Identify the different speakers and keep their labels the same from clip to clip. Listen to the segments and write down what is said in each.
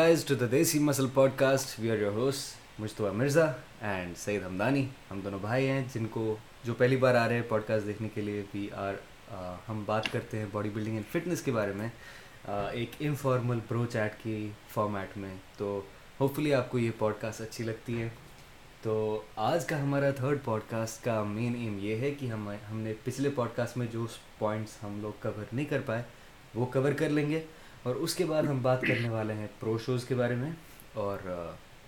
Speaker 1: Guys to the desi muscle podcast we are your host مشتبہ Mirza and سعید ہمدانی ہم دونوں بھائی ہیں جن کو جو پہلی بار آ رہے ہیں پوڈ کاسٹ دیکھنے کے لیے. وی آر ہم بات کرتے ہیں باڈی بلڈنگ اینڈ فٹنس کے بارے میں. ایک انفارمل پرو چیٹ کی فارمیٹ میں. تو ہوپ فلی آپ کو یہ پوڈ کاسٹ اچھی لگتی ہے. تو آج کا ہمارا تھرڈ پوڈ کاسٹ کا مین ایم یہ ہے کہ ہم ہم نے پچھلے پوڈ کاسٹ میں جو پوائنٹس ہم لوگ کور نہیں کر پائے، وہ کور کر لیں گے. اور اس کے بعد ہم بات کرنے والے ہیں پرو شوز کے بارے میں اور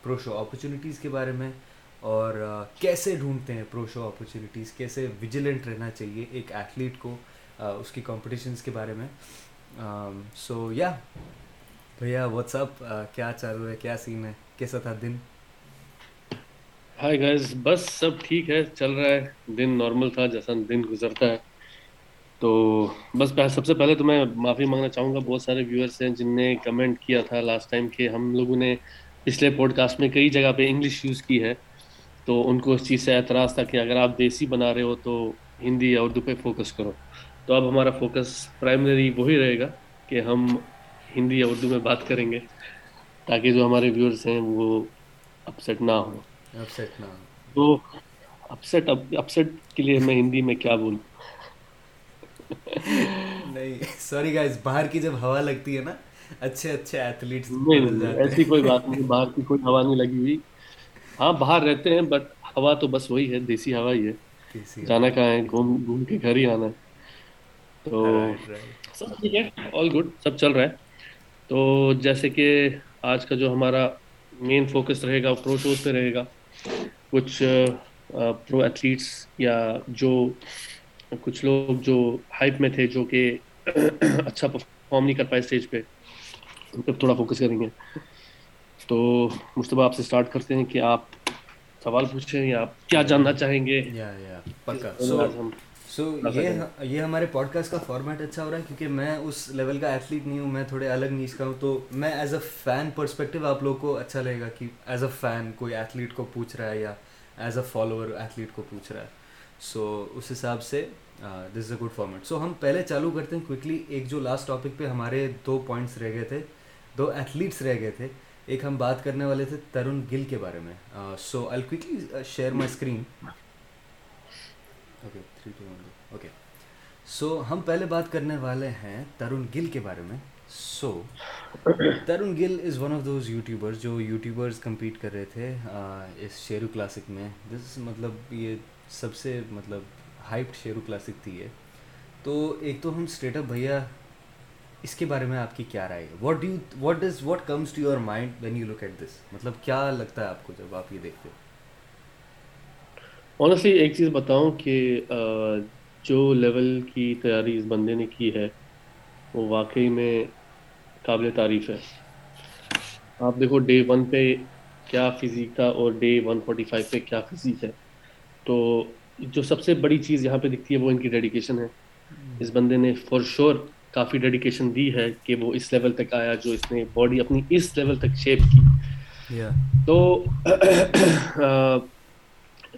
Speaker 1: پرو شو اپرچونیٹیز کے بارے میں اور کیسے ڈھونڈتے ہیں پرو شو اپرچونیٹیز کیسے ویجیلنٹ رہنا چاہیے ایک ایتھلیٹ کو اس کی کمپٹیشنس کے بارے میں. سو یا بھیا واٹس اپ کیا
Speaker 2: چالو ہے؟ کیا سین ہے؟ کیسا تھا دن؟ ہائی گائز بس سب ٹھیک ہے، چل رہا ہے. دن نارمل تھا جیسا دن گزرتا ہے. تو بس سب سے پہلے تو میں معافی مانگنا چاہوں گا۔ بہت سارے ویورس ہیں جن نے کمنٹ کیا تھا لاسٹ ٹائم کہ ہم لوگوں نے پچھلے پوڈ کاسٹ میں کئی جگہ پہ انگلش یوز کی ہے۔ تو ان کو اس چیز سے اعتراض تھا کہ اگر آپ دیسی بنا رہے ہو تو ہندی یا اردو پہ فوکس کرو۔ تو اب ہمارا فوکس پرائمری وہی رہے گا کہ ہم ہندی
Speaker 1: یا اردو
Speaker 2: میں بات کریں گے تاکہ جو ہمارے ویورس ہیں وہ
Speaker 1: اپسیٹ نہ ہوں۔ اپسیٹ نہ ہو تو اپسیٹ اپسیٹ کے لیے میں ہندی
Speaker 2: میں کیا بولوں؟ نہیں سوری گائز باہر کی جب ہوا لگتی ہے نا اچھے اچھے ایتھلیٹ نہیں ایسی کوئی بات نہیں باہر کی کوئی ہوا نہیں لگی ہوئی۔ ہاں باہر رہتے ہیں بٹ ہوا تو بس وہی ہے دیسی ہوا ہی ہے۔ جانا کہاں ہے گھوم گھوم کے گھر ہی آنا ہے۔ تو سب ٹھیک ہے آل گڈ سب چل رہا ہے۔ تو جیسے کہ آج کا جو ہمارا مین فوکس رہے گا پرو شوز پہ رہے گا کچھ پرو ایتھلیٹس یا جو کچھ لوگ جو ہائپ میں تھے جو کہ اچھا پرفارم نہیں کر پائے اسٹیج پہ ان
Speaker 1: پہ تھوڑا فوکس کریں گے۔ تو مشتبہ آپ سے اسٹارٹ کرتے ہیں کہ آپ سوال پوچھیں یا آپ کیا جاننا چاہیں گے؟ سو یہ یہ ہمارے پوڈ کاسٹ کا فارمیٹ اچھا ہو رہا ہے کیونکہ میں اس لیول کا ایتھلیٹ نہیں ہوں میں تھوڑے الگ نیچ کا ہوں۔ تو میں ایز اے فین پرسپیکٹیو آپ لوگ کو اچھا لگے گا کہ ایز اے فین کوئی ایتھلیٹ کو پوچھ رہا ہے یا ایز اے فالوور ایتھلیٹ کو پوچھ رہا ہے۔ سو اس حساب سے دس از اے گڈ فارمیٹ سو ہم پہلے چالو کرتے ہیں کوئکلی ایک جو لاسٹ ٹاپک پہ ہمارے دو پوائنٹس رہ گئے تھے، دو ایتھلیٹس رہ گئے تھے. ایک ہم بات کرنے والے تھے ترون گل کے بارے میں. So I quickly share my screen okay three two one okay so ہم پہلے بات کرنے والے ہیں ترون گل کے بارے میں. So Tarun Gill is one of those YouTubers جو یوٹیوبرز کمپیٹ کر رہے تھے اس شیرو کلاسک میں. دس مطلب یہ سب سے مطلب ہائپڈ شیرو کلاسک تھی یہ۔ تو ایک تو ہم اسٹیٹ اپ بھیا، اس کے بارے میں آپ کی کیا رائے what do what does
Speaker 2: what comes to your mind when you look at this مطلب کیا لگتا ہے آپ کو جب آپ یہ دیکھتے ہو؟ آنیسٹلی ایک چیز بتاؤں کہ جو لیول کی تیاری اس بندے نے کی ہے، وہ واقعی میں قابل تعریف ہے۔ آپ دیکھو ڈے ون پہ کیا فزیک تھا اور ڈے ون فورٹی فائیو پہ کیا فزیک ہے۔ تو جو سب سے بڑی چیز یہاں پہ دکھتی ہے وہ ان کی ڈیڈیکیشن ہے۔ اس بندے
Speaker 1: نے
Speaker 2: فور شور کافی ڈیڈیکیشن دی
Speaker 1: ہے کہ وہ
Speaker 2: اس لیول تک آیا جو اس نے باڈی اپنی اس لیول تک شیپ کی۔ تو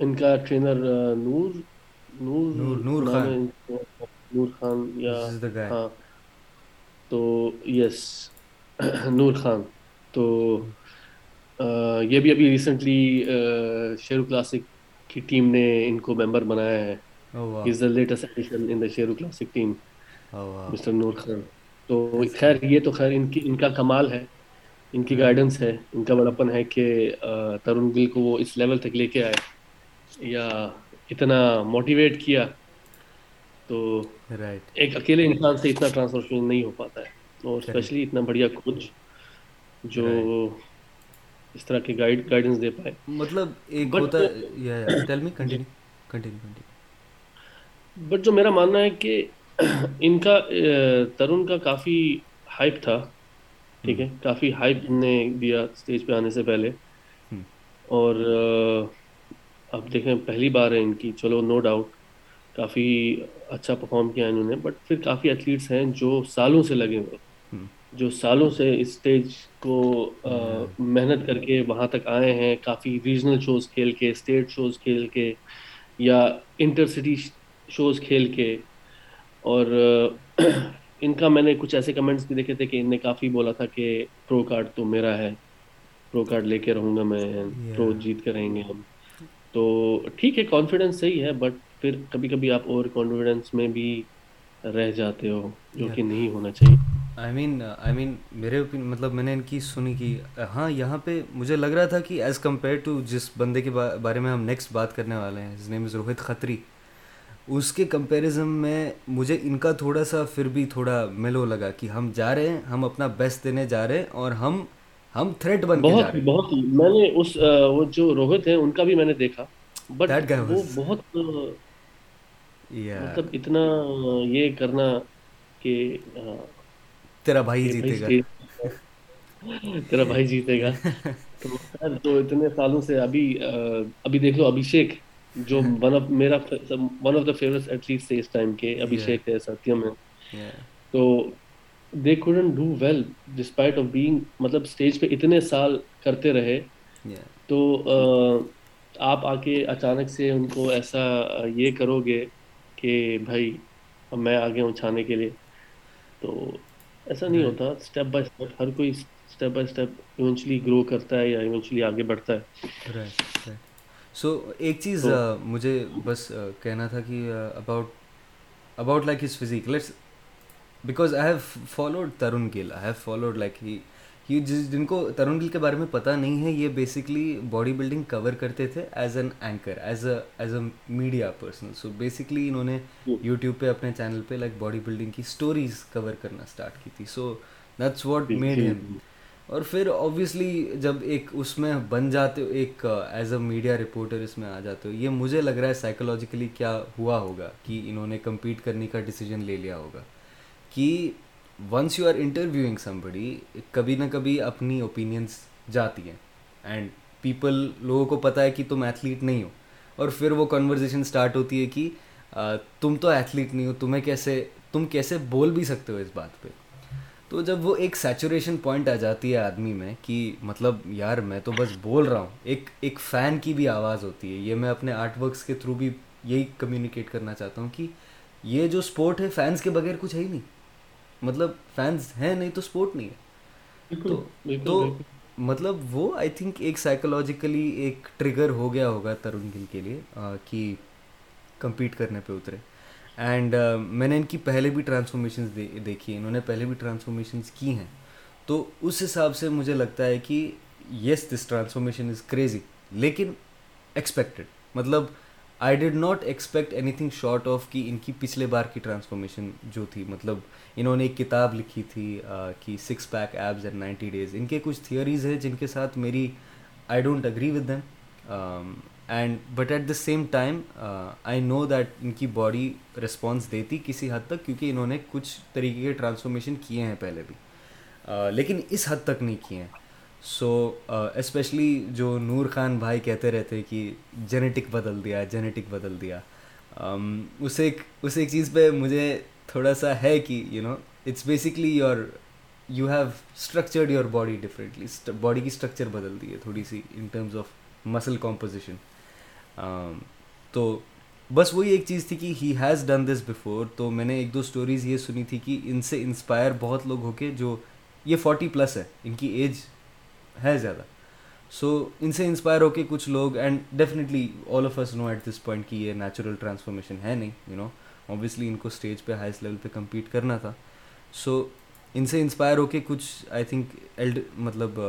Speaker 2: ان کا ٹرینر نور نور نور خان۔ نور خان یا ہاں۔ تو یس نور خان۔ تو یہ بھی ابھی ریسنٹلی شیرو کلاسک کی ٹیم نے ان کو ممبر بنایا ہے۔ Is the latest edition in the Sheru classic team mister Noor Khan تو خیر یہ تو خیر ان کی
Speaker 1: ان
Speaker 2: کا کمال ہے۔ ان کی گائیڈنس ہے۔ ان کا بڑپن ہے کہ ترون گل کو وہ اس لیول تک لے کے آئے۔ یا
Speaker 1: اتنا موٹیویٹ کیا۔ تو ایک اکیلے انسان سے اتنا ٹرانسفارمیشن
Speaker 2: نہیں ہو پاتا ہے۔ اور اسپیشلی اتنا بڑھیا کوچ جو اس طرح کی گائیڈ گائیڈنس دے پائے۔ مطلب ایک ہوتا ہے tell me continue continue continue but جو میرا ماننا ہے کہ ان کا ترون کا کافی ہائپ تھا ٹھیک ہے؟ کافی ہائپ نے دیا سٹیج پہ آنے سے پہلے۔ اور اب دیکھیں پہلی بار ہے ان کی۔ چلو نو ڈاؤٹ کافی اچھا پرفارم کیا انہوں نے۔ بٹ پھر کافی ایتھلیٹس ہیں جو سالوں سے لگے ہوئے۔ جو سالوں سے اسٹیج کو ہاں۔ محنت کر کے وہاں تک آئے ہیں کافی ریجنل شوز کھیل کے اسٹیٹ شوز کھیل کے یا انٹر سٹی شوز کھیل کے۔ اور ان کا میں نے کچھ ایسے کمنٹس بھی دیکھے تھے کہ ان نے کافی بولا تھا کہ پرو کارڈ تو میرا ہے پرو کارڈ لے کے رہوں گا میں پرو جیت کے رہیں گے ہم۔ تو ٹھیک ہے کانفیڈنس صحیح ہے بٹ پھر کبھی کبھی آپ اوور کانفیڈنس میں بھی رہ جاتے ہو جو کہ نہیں ہونا چاہیے۔
Speaker 1: آئی مین آئی مین میرے مطلب میں نے ان کی سنی کی ہاں یہاں پہ مجھے لگ رہا تھا کہ ایز کمپیئر ٹو جس بندے کے بارے میں ہم نیکسٹ بات کرنے والے ہیں جس نیم از روہت خطری اس کے کمپیریزن میں مجھے ان کا تھوڑا سا پھر بھی تھوڑا ملو لگا کہ ہم جا رہے ہیں ہم اپنا بیسٹ دینے جا رہے ہیں اور ہم ہم تھریٹ بن کے جا رہے ہیں۔
Speaker 2: بہت میں نے اس وہ جو روہت ہیں ان کا بھی میں نے دیکھا۔ بٹ وہ بہت مطلب اتنا یہ کرنا کہ
Speaker 1: تیرا بھائی جیتے گا۔
Speaker 2: تیرا بھائی جیتے گا۔ تو اتنے سالوں سے ابھی ابھی دیکھ لو ابھیشیک جو ون آف میرا one of the favourite list us time کے ابھیشیک ہے ستیم ہے۔ تو they could do well despite of being مطلب اسٹیج پہ اتنے سال کرتے رہے۔ تو آپ آ کے اچانک سے ان کو ایسا یہ کرو گے کہ بھائی میں آگے ہوں چھانے کے لیے۔ تو ایسا نہیں ہوتا اسٹیپ بائی اسٹیپ ہر کوئی step by step eventually grow کرتا ہے یا ایونچولی آگے بڑھتا ہے۔
Speaker 1: سو ایک چیز مجھے بس کہنا تھا کہ about about like his physique let's because I have followed Tarun Gill I have followed like he یہ جس جن کو ترون گل کے بارے میں پتہ نہیں ہے یہ بیسکلی باڈی بلڈنگ کور کرتے تھے as an anchor as a as a media person so basically انہوں نے یوٹیوب پہ اپنے چینل پہ لائک باڈی بلڈنگ کی اسٹوریز کور کرنا اسٹارٹ کی تھی. سو دیٹس واٹ میڈ ہم اور پھر آبویسلی جب ایک اس میں بن جاتے ہو ایک ایز اے میڈیا رپورٹر اس میں آ جاتے ہو یہ مجھے لگ رہا ہے سائیکولوجیکلی کیا ہوا ہوگا کہ انہوں نے کمپیٹ کرنے کا ڈیسیجن لے لیا ہوگا کہ once you are interviewing some بڑی کبھی نہ کبھی اپنی اوپینینس جاتی ہیں اینڈ پیپل لوگوں کو پتہ ہے کہ تم ایتھلیٹ نہیں ہو اور پھر وہ کنورزیشن اسٹارٹ ہوتی ہے کہ تم تو ایتھلیٹ نہیں ہو تمہیں کیسے تم کیسے بول بھی سکتے ہو اس بات پہ تو جب وہ ایک سیچوریشن پوائنٹ آ جاتی ہے آدمی میں کہ مطلب یار میں تو بس بول رہا ہوں ایک ایک فین کی بھی آواز ہوتی ہے یہ میں اپنے آرٹ ورکس کے تھرو بھی یہی کمیونیکیٹ کرنا چاہتا ہوں کہ یہ جو اسپورٹ ہے فینس کے بغیر کچھ ہے ہی نہیں مطلب فینس ہیں نہیں تو اسپورٹ نہیں ہے. تو تو مطلب وہ آئی تھنک ایک سائیکولوجیکلی ایک ٹریگر ہو گیا ہوگا ترون گل کے لیے کہ کمپیٹ کرنے پہ اترے. اینڈ میں نے ان کی پہلے بھی ٹرانسفارمیشنز دیکھی انہوں نے پہلے بھی ٹرانسفارمیشنز کی ہیں. تو اس حساب سے مجھے لگتا ہے کہ yes this transformation is crazy لیکن ایکسپیکٹڈ مطلب I did not expect anything short of کہ ان کی پچھلے بار کی ٹرانسفارمیشن جو تھی مطلب انہوں نے ایک کتاب لکھی تھی کہ six pack abs and ninety days ان کے کچھ تھیوریز ہیں جن کے ساتھ میری I don't agree with them and but at the same time I know that ان کی باڈی رسپانس دیتی کسی حد تک کیونکہ انہوں نے کچھ طریقے کے ٹرانسفارمیشن کیے ہیں پہلے بھی لیکن اس حد تک نہیں کیے ہیں سو اسپیشلی uh, جو نور خان بھائی کہتے رہتے کہ جینیٹک بدل دیا جینیٹک بدل دیا. Um, اس ایک اس ایک چیز پہ مجھے تھوڑا سا ہے کہ you know it's basically your you have structured your body differently body کی اسٹرکچر بدل دی ہے تھوڑی سی in terms of muscle composition تو بس وہی ایک چیز تھی کہ he has done this before تو میں نے ایک دو اسٹوریز یہ سنی تھی کہ ان سے انسپائر بہت لوگ ہو کے جو یہ فورٹی پلس ہے. ان کی ایج ہے زیادہ۔ سو ان سے انسپائر ہو کے کچھ لوگ and definitely all of us know at this point کہ یہ نیچرل ٹرانسفارمیشن ہے نہیں یو نو اوبیسلی ان کو اسٹیج پہ ہائیسٹ لیول پہ کمپیٹ کرنا تھا۔ سو ان سے انسپائر ہو کے کچھ آئی تھنک ایلڈ مطلب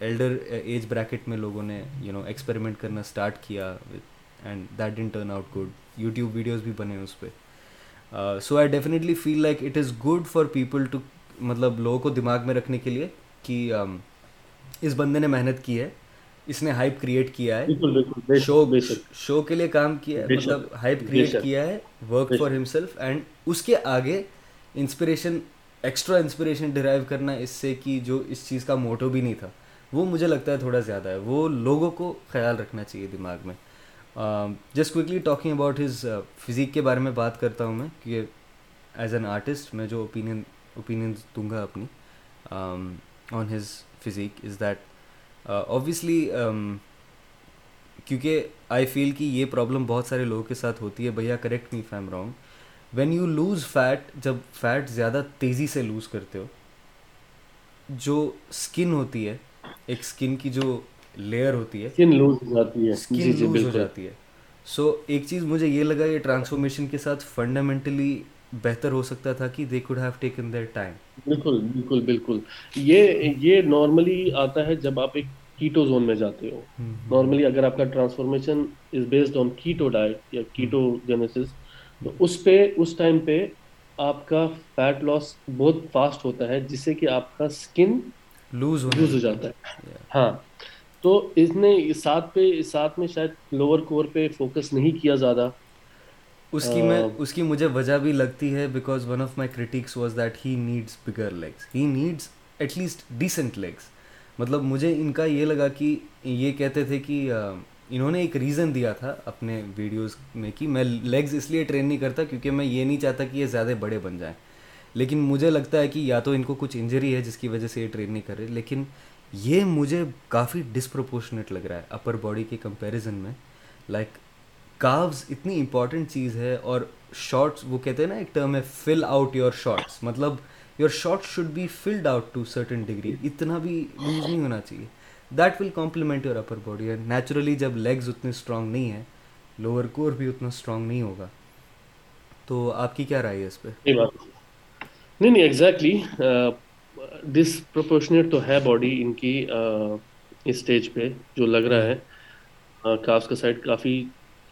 Speaker 1: ایلڈر ایج بریکٹ میں لوگوں نے یو نو ایکسپیریمنٹ کرنا اسٹارٹ کیا and that done turn out good YouTube videos بھی بنے اس پہ۔ So I definitely feel like it is good for people to مطلب لوگوں کو دماغ میں رکھنے کے لیے کہ um, اس بندے نے محنت کی ہے اس نے ہائپ کریٹ کیا ہے۔ شو شو کے لیے کام کیا ہے مطلب ہائپ کریٹ کیا ہے ورک فار ہمسیلف اینڈ اس کے آگے انسپریشن ایکسٹرا انسپریشن ڈرائیو کرنا اس سے کہ جو اس چیز کا موٹو بھی نہیں تھا۔ وہ مجھے لگتا ہے تھوڑا زیادہ ہے۔ وہ لوگوں کو خیال رکھنا چاہیے دماغ میں۔ Just quickly talking about his physique کے بارے میں بات کرتا ہوں میں کہ ایز این آرٹسٹ میں جو اوپینین اوپینینس دوں گا اپنی on his physique is that obviously کیونکہ آئی فیل کہ یہ پرابلم بہت سارے لوگوں کے ساتھ ہوتی ہے بھیا correct me if I'm wrong when you lose fat جب فیٹ زیادہ تیزی سے لوز کرتے ہو جو اسکن ہوتی ہے ایک اسکن کی جو لیئر ہوتی ہے اسکن لوز ہو جاتی ہے. اسکن لوز جی، جی، ہو جاتی ہے. سو ایک چیز مجھے یہ لگا یہ ٹرانسفارمیشن کے ساتھ فنڈامنٹلی بہتر ہو سکتا تھا کہ they could have taken their time
Speaker 2: بالکل بالکل بالکل۔ یہ یہ نارملی آتا ہے جب آپ ایک کیٹو زون میں جاتے ہو۔ نارملی اگر آپ کا transformation is based on keto diet یا کیٹو جینیسس تو اس پہ اس ٹائم پہ آپ کا فیٹ لاس بہت فاسٹ ہوتا ہے جس سے کہ آپ کا اسکن لوز لوز ہو جاتا ہے۔ ہاں۔ تو اس نے ساتھ پہ ساتھ میں شاید لوور کور پہ فوکس نہیں کیا زیادہ۔
Speaker 1: اس کی میں اس کی مجھے وجہ بھی لگتی ہے because one of my critics was that he needs bigger legs he needs at least decent legs مطلب مجھے ان کا یہ لگا کہ یہ کہتے تھے کہ انہوں نے ایک ریزن دیا تھا اپنے ویڈیوز میں کہ میں لیگز اس لیے ٹرین نہیں کرتا کیونکہ میں یہ نہیں چاہتا کہ یہ زیادہ بڑے بن جائیں۔ لیکن مجھے لگتا ہے کہ یا تو ان کو کچھ انجری ہے جس کی وجہ سے یہ ٹرین نہیں کر رہے لیکن یہ مجھے کافی ڈسپروپورشنیٹ لگ رہا ہے اپر باڈی کے کمپیریزن میں۔ لائک کاوز اتنی امپورٹنٹ چیز ہے اور شارٹس وہ کہتے ہیں نا ایک ٹرم ہے فل آؤٹ یور شارٹس مطلب your short should be filled out to certain degree اتنا بھی لوز نہیں ہونا چاہیے. That will complement your upper body and naturally جب لیگز اتنے اسٹرانگ نہیں ہیں لوور کور بھی اتنا اسٹرانگ نہیں ہوگا. تو آپ کی کیا رائے ہے اس پہ؟
Speaker 2: نہیں نہیں ایگزیکٹلی ڈس ڈسپروپورشنیٹ تو ہے باڈی ان کی اسٹیج پہ جو لگ رہا ہے. کافس کا سائڈ کافی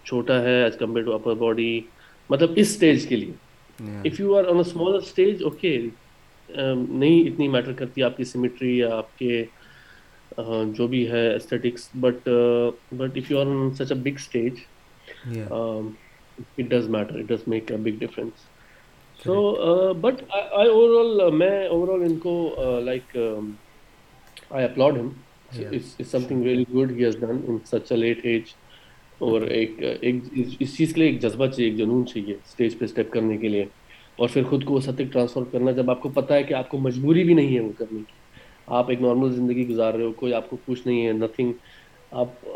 Speaker 2: چھوٹا ہے as compare to upper body مطلب اس اسٹیج کے لیے. If you are on a smaller stage okay نہیں اتنی میٹر کرتی آپ کی سیمیٹری یا آپ کے جو بھی ہے aesthetics but but if you are on such a big stage it does matter it does make a big difference so but I overall میں اوور آل ان کو like I applaud him something very good he has done in such a late age اور ایک ایک اس چیز کے لیے ایک جذبہ چاہیے ایک جنون چاہیے اسٹیج پہ اسٹیپ کرنے کے لیے اور پھر خود کو اس حد تک ٹرانسفر کرنا جب آپ کو پتہ ہے کہ آپ کو مجبوری بھی نہیں ہے وہ کرنے کی۔ آپ ایک نارمل زندگی گزار رہے ہو کوئی آپ کو کچھ نہیں ہے نتھنگ آپ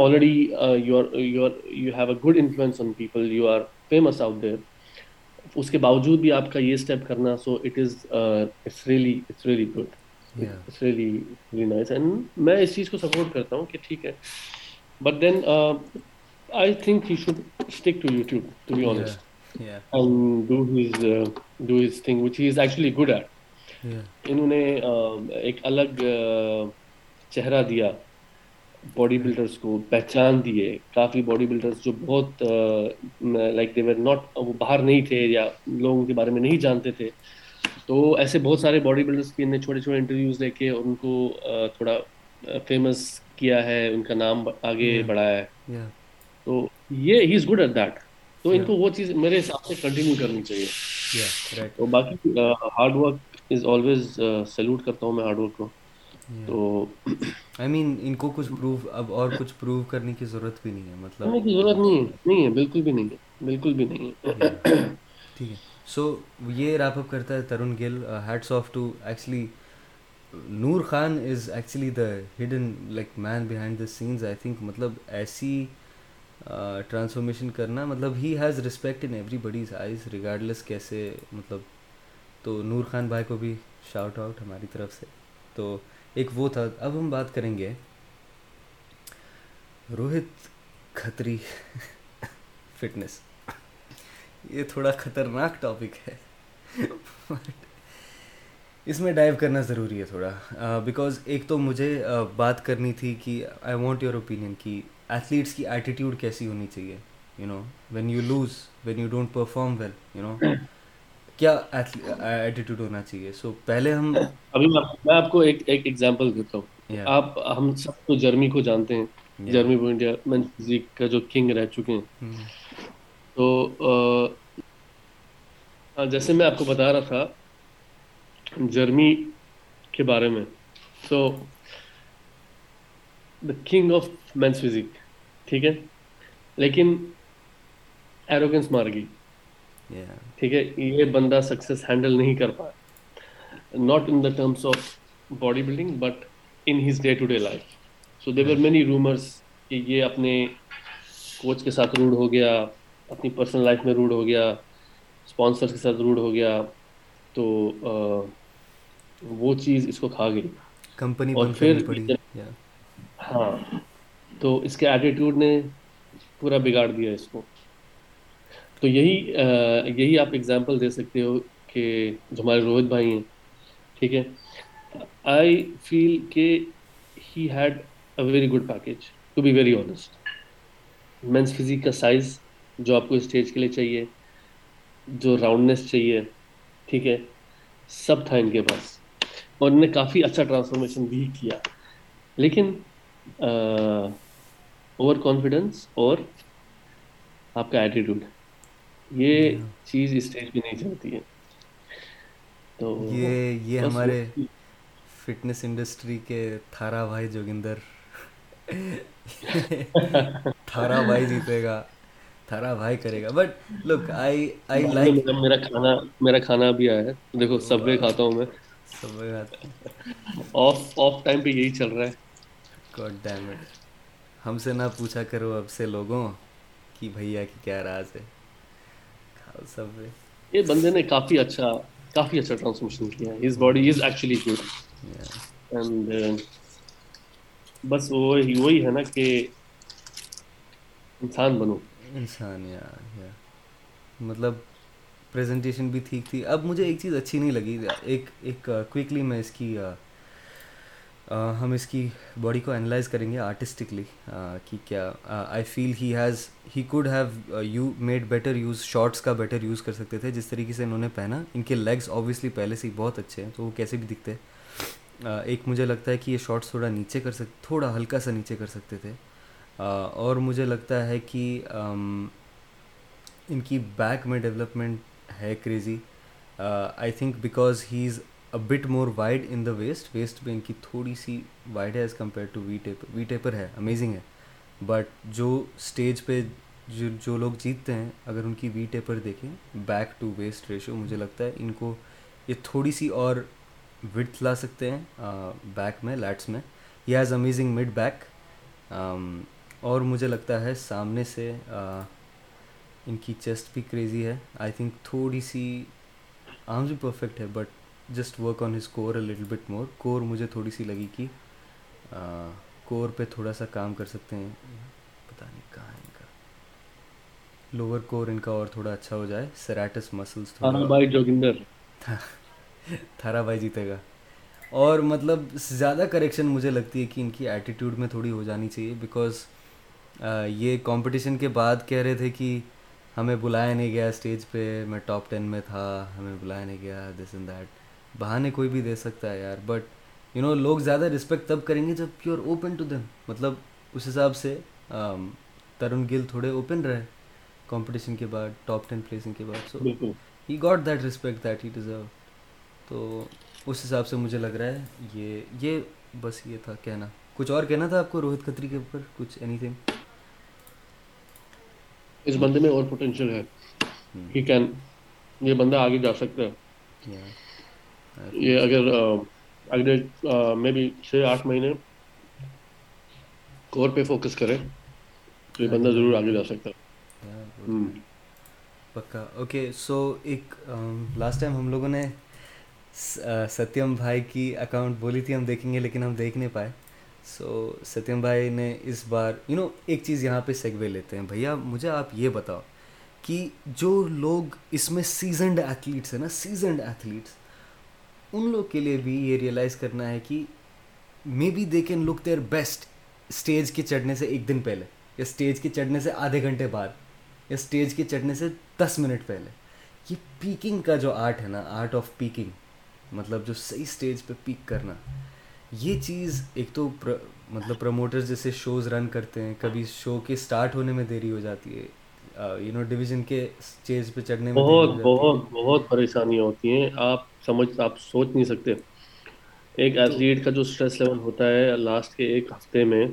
Speaker 2: already you are you are you have a good influence on people you are famous out there اس کے باوجود بھی آپ کا یہ اسٹیپ کرنا so it is it's really it's really good it's really nice and میں اس چیز کو سپورٹ کرتا ہوں کہ ٹھیک ہے۔ But then I think he should stick to YouTube to be honest and do his do his thing which he is actually good at انہوں نے ایک الگ چہرہ دیا باڈی بلڈرس کو پہچان دیے کافی باڈی بلڈرس جو بہت لائک دے ور ناٹ وہ باہر نہیں تھے یا لوگوں کے بارے میں نہیں جانتے تھے تو ایسے بہت سارے باڈی بلڈرس کی نے چھوٹے چھوٹے انٹرویوز لے کے ان کو تھوڑا فیمس کیا ہے ان کا نام آگے بڑھایا ہے۔ تو یہ he is good at that تو ان کو وہ چیز میرے حساب سے کنٹینیو کرنی چاہیے۔ تو باقی hard work is always salute کرتا ہوں میں ہارڈ ورک کو۔ تو
Speaker 1: آئی مین ان کو کچھ پروو اب اور کچھ پروو کرنے کی ضرورت بھی نہیں ہے مطلب
Speaker 2: کی ضرورت نہیں ہے۔ نہیں ہے بالکل بھی نہیں ہے۔ بالکل بھی نہیں ہے۔
Speaker 1: ٹھیک ہے۔ سو یہ ریپ اپ کرتا ہے Tarun Gill. Heads off to actually Noor Khan is actually the hidden like man behind the scenes I think مطلب ایسی ٹرانسفارمیشن کرنا مطلب he has respect in everybody's eyes regardless کیسے مطلب تو نور خان بھائی کو بھی شاؤٹ آؤٹ ہماری طرف سے۔ تو ایک وہ تھا، اب ہم بات کریں گے۔ روہت کھتری فٹنس یہ تھوڑا خطرناک ٹاپک ہے۔ بٹ اس میں ڈائیو کرنا ضروری ہے تھوڑا۔ بیکاز ایک تو مجھے بات کرنی تھی کہ آئی وانٹ یور اوپینین کہ ایتھلیٹس کی ایٹیٹیوڈ کیسی ہونی چاہیے you know when you lose when you don't perform well you know کیا ایٹیٹیوڈ ہونا چاہیے؟ سو پہلے ہم
Speaker 2: ابھی میں آپ کو ایک ایک ایگزامپل دیتا ہوں۔ آپ ہم سب تو جرمی کو جانتے ہیں۔ جرمی پوائنٹ یا مین فزیک کا جو کنگ رہ چکے ہیں۔ تو جیسے میں آپ کو بتا رہا تھا جرمی کے بارے میں۔ So the king of men's physique ٹھیک ہے؟ لیکن ایروگنس مار گئی۔ ٹھیک ہے؟ یہ بندہ سکسیس ہینڈل نہیں کر پایا not in the terms of body building but in his day to day life so there're many rumours کہ یہ اپنے کوچ کے ساتھ روڈ ہو گیا اپنی پرسنل لائف میں روڈ ہو گیا اسپانسر کے ساتھ روڈ ہو گیا۔ تو وہ چیز اس کو کھا گئی۔
Speaker 1: کمپنی
Speaker 2: اور پھر ہاں تو اس کے ایٹیٹیوڈ نے پورا بگاڑ دیا اس کو۔ تو یہی یہی آپ اگزامپل دے سکتے ہو کہ جو ہمارے روہت بھائی ہیں ٹھیک ہے؟ آئی فیل کہ he had a very good package to be very honest men's physique کا سائز جو آپ کو اسٹیج کے لیے چاہیے جو راؤنڈنیس چاہیے ٹھیک ہے؟ سب تھا ان کے پاس۔ اور انہوں نے کافی اچھا ٹرانسفارمیشن بھی کیا۔ لیکن اوور کانفیڈنس اور آپ کا ایٹیٹیوڈ یہ چیز اسٹیج پہ نہیں چلتی ہے۔
Speaker 1: تو یہ یہ ہمارے فٹنس انڈسٹری کے تھارا بھائی جوگندر تھارا بھائی جیتے گا تھارا بھائی کرے گا but look I I like
Speaker 2: میرا کھانا میرا کھانا بھی آیا۔ ہے دیکھو سب وے کھاتا ہوں میں۔ ہوں آف آف ٹائم پہ یہی چل رہا ہے۔
Speaker 1: گاڈ ڈیم اٹ ہم سے نہ پوچھا کرو اب سے لوگوں کہ بھیا کی کیا راز ہے۔ سب
Speaker 2: یہ بندے نے کافی اچھا کافی اچھا ٹرانسمیشن کیا ہے۔ His body is actually good and بس وہی وہی ہے نا کہ انسان بنو۔
Speaker 1: انسان یا مطلب پریزنٹیشن بھی ٹھیک تھی۔ اب مجھے ایک چیز اچھی نہیں لگی۔ ایک ایک کوئکلی میں اس کی ہم اس کی باڈی کو انالائز کریں گے آرٹسٹکلی کہ کیا I feel he has he could have you made better use shorts کا بیٹر یوز کر سکتے تھے۔ جس طریقے سے انہوں نے پہنا، ان کے لیگس آبویسلی پہلے سے ہی بہت اچھے ہیں، تو وہ کیسے بھی دکھتے۔ ایک مجھے لگتا ہے کہ یہ شارٹس تھوڑا نیچے کر سک، تھوڑا ہلکا سا نیچے کر سکتے تھے۔ اور مجھے لگتا ہے کہ ان کی بیک میں ڈیولپمنٹ ہے crazy I think because he is a bit more wide in the waist waist میں ان کی تھوڑی سی وائڈ ہے as compare to V taper V taper ہے امیزنگ ہے. بٹ جو اسٹیج پہ جو جو لوگ جیتتے ہیں، اگر ان کی وی ٹیپر دیکھیں بیک ٹو ویسٹ ریشو مجھے لگتا ہے ان کو یہ تھوڑی سی اور وڈھ لا سکتے ہیں uh, بیک میں لیٹس میں. یہ ہیز امیزنگ مڈ بیک اور مجھے لگتا ہے سامنے سے uh, ان کی چیسٹ بھی کریزی ہے. آئی تھنک تھوڑی سی آرمز بھی پرفیکٹ ہے but just work on his core a little bit more core مجھے تھوڑی سی لگی کہ کور پہ تھوڑا سا کام کر سکتے ہیں. پتہ نہیں کہاں ہے ان کا. لوور کور ان کا اور تھوڑا اچھا ہو جائے. سیراٹس مسلس تھارا بھائی جیتے گا اور مطلب زیادہ کریکشن مجھے لگتی ہے کہ ان کی ایٹیٹیوڈ میں تھوڑی ہو جانی چاہیے بیکاز یہ کمپٹیشن کے بعد کہہ رہے تھے کہ ہمیں بلایا نہیں گیا اسٹیج پہ میں ٹاپ ٹین میں تھا ہمیں بلایا نہیں گیا دس اینڈ دیٹ بہانے کوئی بھی دے سکتا ہے یار بٹ یو نو لوگ زیادہ رسپیکٹ تب کریں گے جب you are open to them مطلب اس حساب سے ترن گل تھوڑے اوپن رہے کمپٹیشن کے بعد ٹاپ ٹین پلیسنگ کے بعد. So he got that respect that he deserve تو اس حساب سے مجھے لگ رہا ہے یہ یہ بس یہ تھا کہنا۔ کچھ اور کہنا تھا آپ کو روہت کھتری کے اوپر؟ کچھ اینی تھنگ
Speaker 2: اس بندے میں اور پوٹینشیل ہے ہی کین یہ بندہ آگے جا سکتا ہے۔ یہ اگر اگلے میں بھی چھ آٹھ مہینے کور پہ فوکس کرے تو یہ بندہ ضرور آگے جا سکتا ہے۔
Speaker 1: پکا۔ اوکے سو ایک لاسٹ ٹائم ہم لوگوں نے ستیم بھائی کی اکاؤنٹ بولی تھی ہم دیکھیں گے لیکن ہم دیکھ نہیں پائے۔ سو ستیم بھائی نے اس بار یو نو ایک چیز یہاں پہ سیگوے لیتے ہیں بھیا مجھے آپ یہ بتاؤ کہ جو لوگ اس میں سیزنڈ ایتھلیٹس ہیں نا سیزنڈ ایتھلیٹس ان لوگ کے لیے بھی یہ ریئلائز کرنا ہے کہ maybe they can look their best stage کے چڑھنے سے ایک دن پہلے یا اسٹیج کے چڑھنے سے آدھے گھنٹے بعد یا اسٹیج کے چڑھنے سے دس منٹ پہلے. یہ پیکنگ کا جو آرٹ ہے نا آرٹ آف پیکنگ مطلب جو صحیح اسٹیج پہ پیک کرنا یہ چیز ایک تو مطلب پروموٹر جیسے شوز رن کرتے ہیں کبھی شو کے اسٹارٹ ہونے میں دیری ہو جاتی ہے۔ یو نو ڈویژن کے اسٹیج پہ چڑھنے میں
Speaker 2: بہت بہت بہت پریشانیاں ہوتی ہیں۔ آپ سمجھ آپ سوچ نہیں سکتے۔ ایک ایتھلیٹ کا جو اسٹریس لیول ہوتا ہے لاسٹ کے ایک ہفتے میں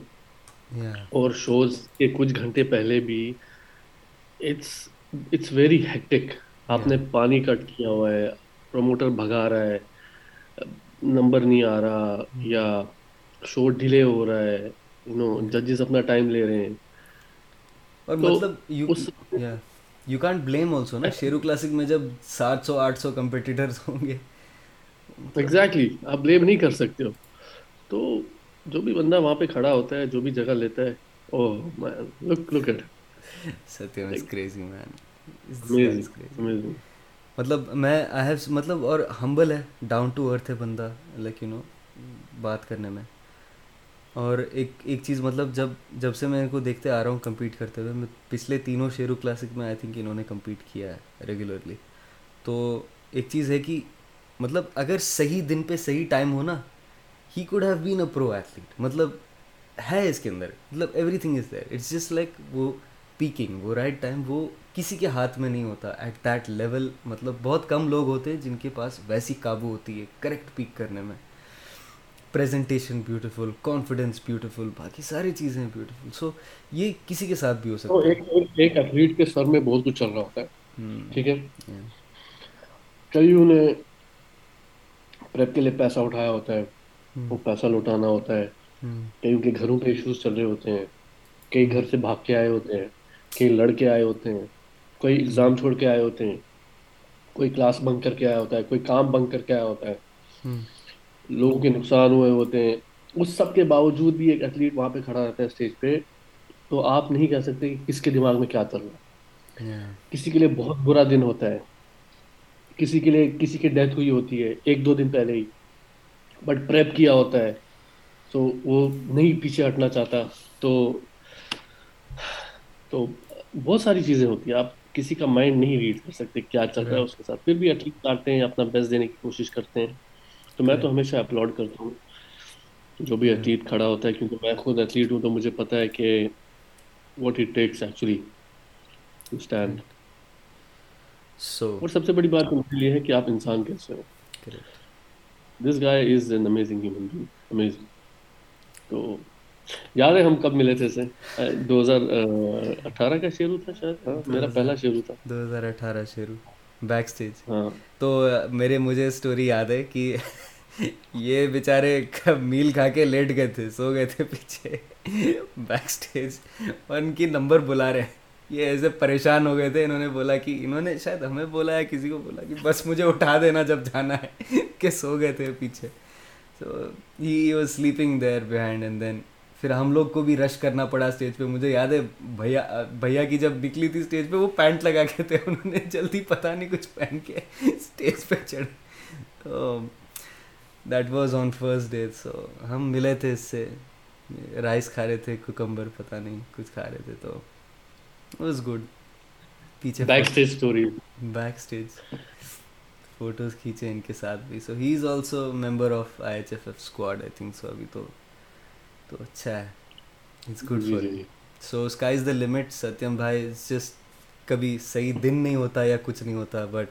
Speaker 2: اور شوز کے کچھ گھنٹے پہلے بھی اٹس اٹس ویری ہیکٹک آپ نے پانی کٹ کیا ہوا ہے پروموٹر بھگا رہا ہے۔ نمبر نہیں آ رہا یا شو ڈیلے ہو رہا ہے نو ججز اپنا ٹائم لے رہے ہیں۔
Speaker 1: اور مطلب یو کانٹ بلیم آلسو نا شیرو کلاسک میں جب سات سو آٹھ سو کمپٹیٹرس ہوں
Speaker 2: گے۔ ایگزیکٹلی آپ بلیم نہیں کر سکتے ہو۔ تو جو بھی بندہ وہاں پہ کھڑا ہوتا ہے جو بھی جگہ لیتا ہے اوہ لک look at Satya
Speaker 1: is crazy مین مطلب میں آئی ہیو مطلب اور ہمبل ہے ڈاؤن ٹو ارتھ ہے بندہ لائک یو نو بات کرنے میں۔ اور ایک ایک چیز مطلب جب جب سے میں ان کو دیکھتے آ رہا ہوں کمپیٹ کرتے ہوئے، میں پچھلے تینوں شیرو کلاسک میں آئی تھنک انہوں نے کمپیٹ کیا ہے ریگولرلی تو ایک چیز ہے کہ مطلب اگر صحیح دن پہ صحیح ٹائم ہونا he could have been a pro athlete مطلب ہے اس کے اندر۔ مطلب everything is there it's just like وہ پیکنگ وہ رائٹ ٹائم وہ کسی کے ہاتھ میں نہیں ہوتا. ایٹ دیٹ لیول مطلب بہت کم لوگ ہوتے ہیں جن کے پاس ویسی قابو ہوتی ہے کریکٹ پک کرنے میں. پریزنٹیشن بیوٹیفل کانفیڈنس بیوٹیفل باقی ساری چیزیں بیوٹیفل سو یہ کسی کے ساتھ بھی
Speaker 2: ہو سکتا ہے. ایک ایک ایتھلیٹ کے سر میں بہت کچھ چل رہا ہوتا ہے. ٹھیک ہے؟ کئی انہیں پریپ کے لیے پیسہ اٹھایا ہوتا ہے. وہ پیسہ لوٹانا ہوتا ہے. کئی ان کے گھروں پہ ایشوز چل رہے ہوتے ہیں. کئی گھر سے بھاگ کے آئے ہوتے ہیں. کئی لڑکے آئے ہوتے ہیں. کوئی الزام چھوڑ کے آئے ہوتے ہیں کوئی کلاس بنک کر کے آیا ہوتا ہے کوئی کام بنک کر کے آیا ہوتا ہے۔ لوگوں کے نقصان ہوئے ہوتے ہیں۔ اس سب کے باوجود بھی ایک ایتھلیٹ وہاں پہ کھڑا رہتا ہے اسٹیج پہ۔ تو آپ نہیں کہہ سکتے کہ کس کے دماغ میں کیا چل رہا ہے۔ کسی کے لیے بہت برا دن ہوتا ہے۔ کسی کے لیے کسی کی ڈیتھ ہوئی ہوتی ہے ایک دو دن پہلے ہی۔ بٹ پریپ کیا ہوتا ہے۔ تو وہ نہیں پیچھے ہٹنا چاہتا۔ تو تو بہت ساری چیزیں ہوتی ہیں۔ آپ کسی کا مائنڈ نہیں ریڈ کر سکتے کیا چل رہا ہے اس کے ساتھ۔ پھر بھی اٹیک کرتے ہیں اپنا بیسٹ دینے کی کوشش کرتے ہیں۔ تو میں تو ہمیشہ اپلوڈ کرتا ہوں۔ جو بھی ایتھلیٹ کھڑا ہوتا ہے کیونکہ میں خود ایتھلیٹ ہوں تو مجھے پتا ہے کہ what it takes actually to stand so اور سب سے بڑی بات ان کے لیے ہے کہ آپ انسان کیسے ہو۔ This guy is an amazing human being amazing تو یاد ہے ہم کب ملے تھے اسے؟ دو ہزار اٹھارہ کا شیرو تھا
Speaker 1: شاید؟ ہاں، میرا پہلا شیرو تھا۔ دو ہزار اٹھارہ شیرو بیک سٹیج۔ ہاں۔ تو میرے مجھے اسٹوری یاد ہے کہ یہ بیچارے میل کھا کے لیٹ گئے تھے سو گئے تھے پیچھے۔ بیک اسٹیج اور ان کی نمبر بلا رہے ہیں۔ یہ ایسے پریشان ہو گئے تھے انہوں نے بولا کہ انہوں نے شاید ہمیں بولا ہے کسی کو بولا کہ بس مجھے اٹھا دینا جب جانا ہے کہ سو گئے تھے پیچھے۔ So he was sleeping there behind and then پھر ہم لوگ کو بھی رش کرنا پڑا اسٹیج پہ۔ مجھے یاد ہے بھیا بھیا کی جب نکلی تھی اسٹیج پہ وہ پینٹ لگا کے تھے۔ انہوں نے جلدی پتہ نہیں کچھ پہن کے اسٹیج پہ چڑھ تو that was on first day so ہم ملے تھے اس سے۔
Speaker 2: رائس کھا رہے تھے
Speaker 1: کوکمبر پتہ نہیں کچھ کھا رہے تھے۔ تو واز گڈ پیچھے backstage story backstage photos کھینچے ان کے ساتھ بھی۔ So he is also member of I H F F squad I think so ابھی تو۔ تو اچھا ہے۔ It's good for so sky is the limit Satyam بھائی جسٹ کبھی صحیح دن نہیں ہوتا یا کچھ نہیں ہوتا but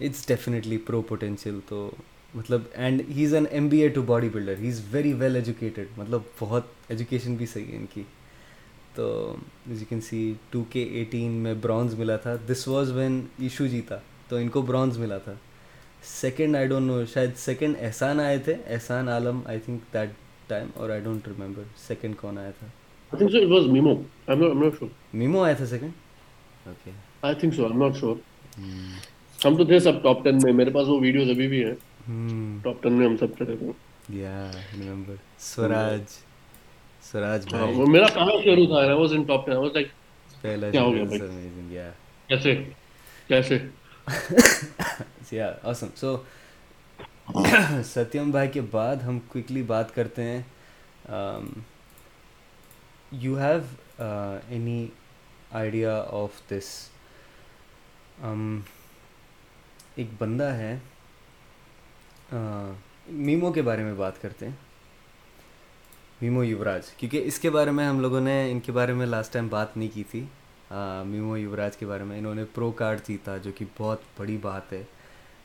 Speaker 1: it's definitely pro potential تو مطلب and he is an M B A to body builder he is very well educated مطلب بہت ایجوکیشن بھی صحیح ہے ان کی۔ تو you can see two K eighteen میں برانز ملا تھا۔ دس واز وین ایشو جیتا تو ان کو برانز ملا تھا۔ سیکنڈ آئی ڈونٹ نو شاید سیکنڈ احسان آئے تھے۔ Ehsan Alam I think that time اور آئی ڈونٹ ریمبر سیکنڈ کون آیا تھا
Speaker 2: I think so it was Mimo. I'm not, I'm not sure.
Speaker 1: Mimo آیا تھا second
Speaker 2: okay I think so. I'm not sure. ہم تو تھے سب ٹاپ 10 میں میرے پاس وہ ویڈیوز ابھی بھی ہیں ٹاپ 10 میں ہم سب چڑھے تھے
Speaker 1: یا ریمبر سوراج سوراج
Speaker 2: بھائی وہ میرا پہلا شروع تھا I was in top 10. I was like پہلا کیا ہو گیا بھائی amazing yeah. کیسے کیسے
Speaker 1: yeah awesome. So ستیم بھائی کے بعد ہم کوئکلی بات کرتے ہیں. You have any idea of this ایک بندہ ہے. Uh, میمو کے بارے میں بات کرتے ہیں. میمو یوراج کیونکہ اس کے بارے میں ہم لوگوں نے، ان کے بارے میں لاسٹ ٹائم بات نہیں کی تھی. Uh, میمو یوراج کے بارے میں. انہوں نے پرو کارڈ جیتا، جو کہ بہت بڑی بات ہے.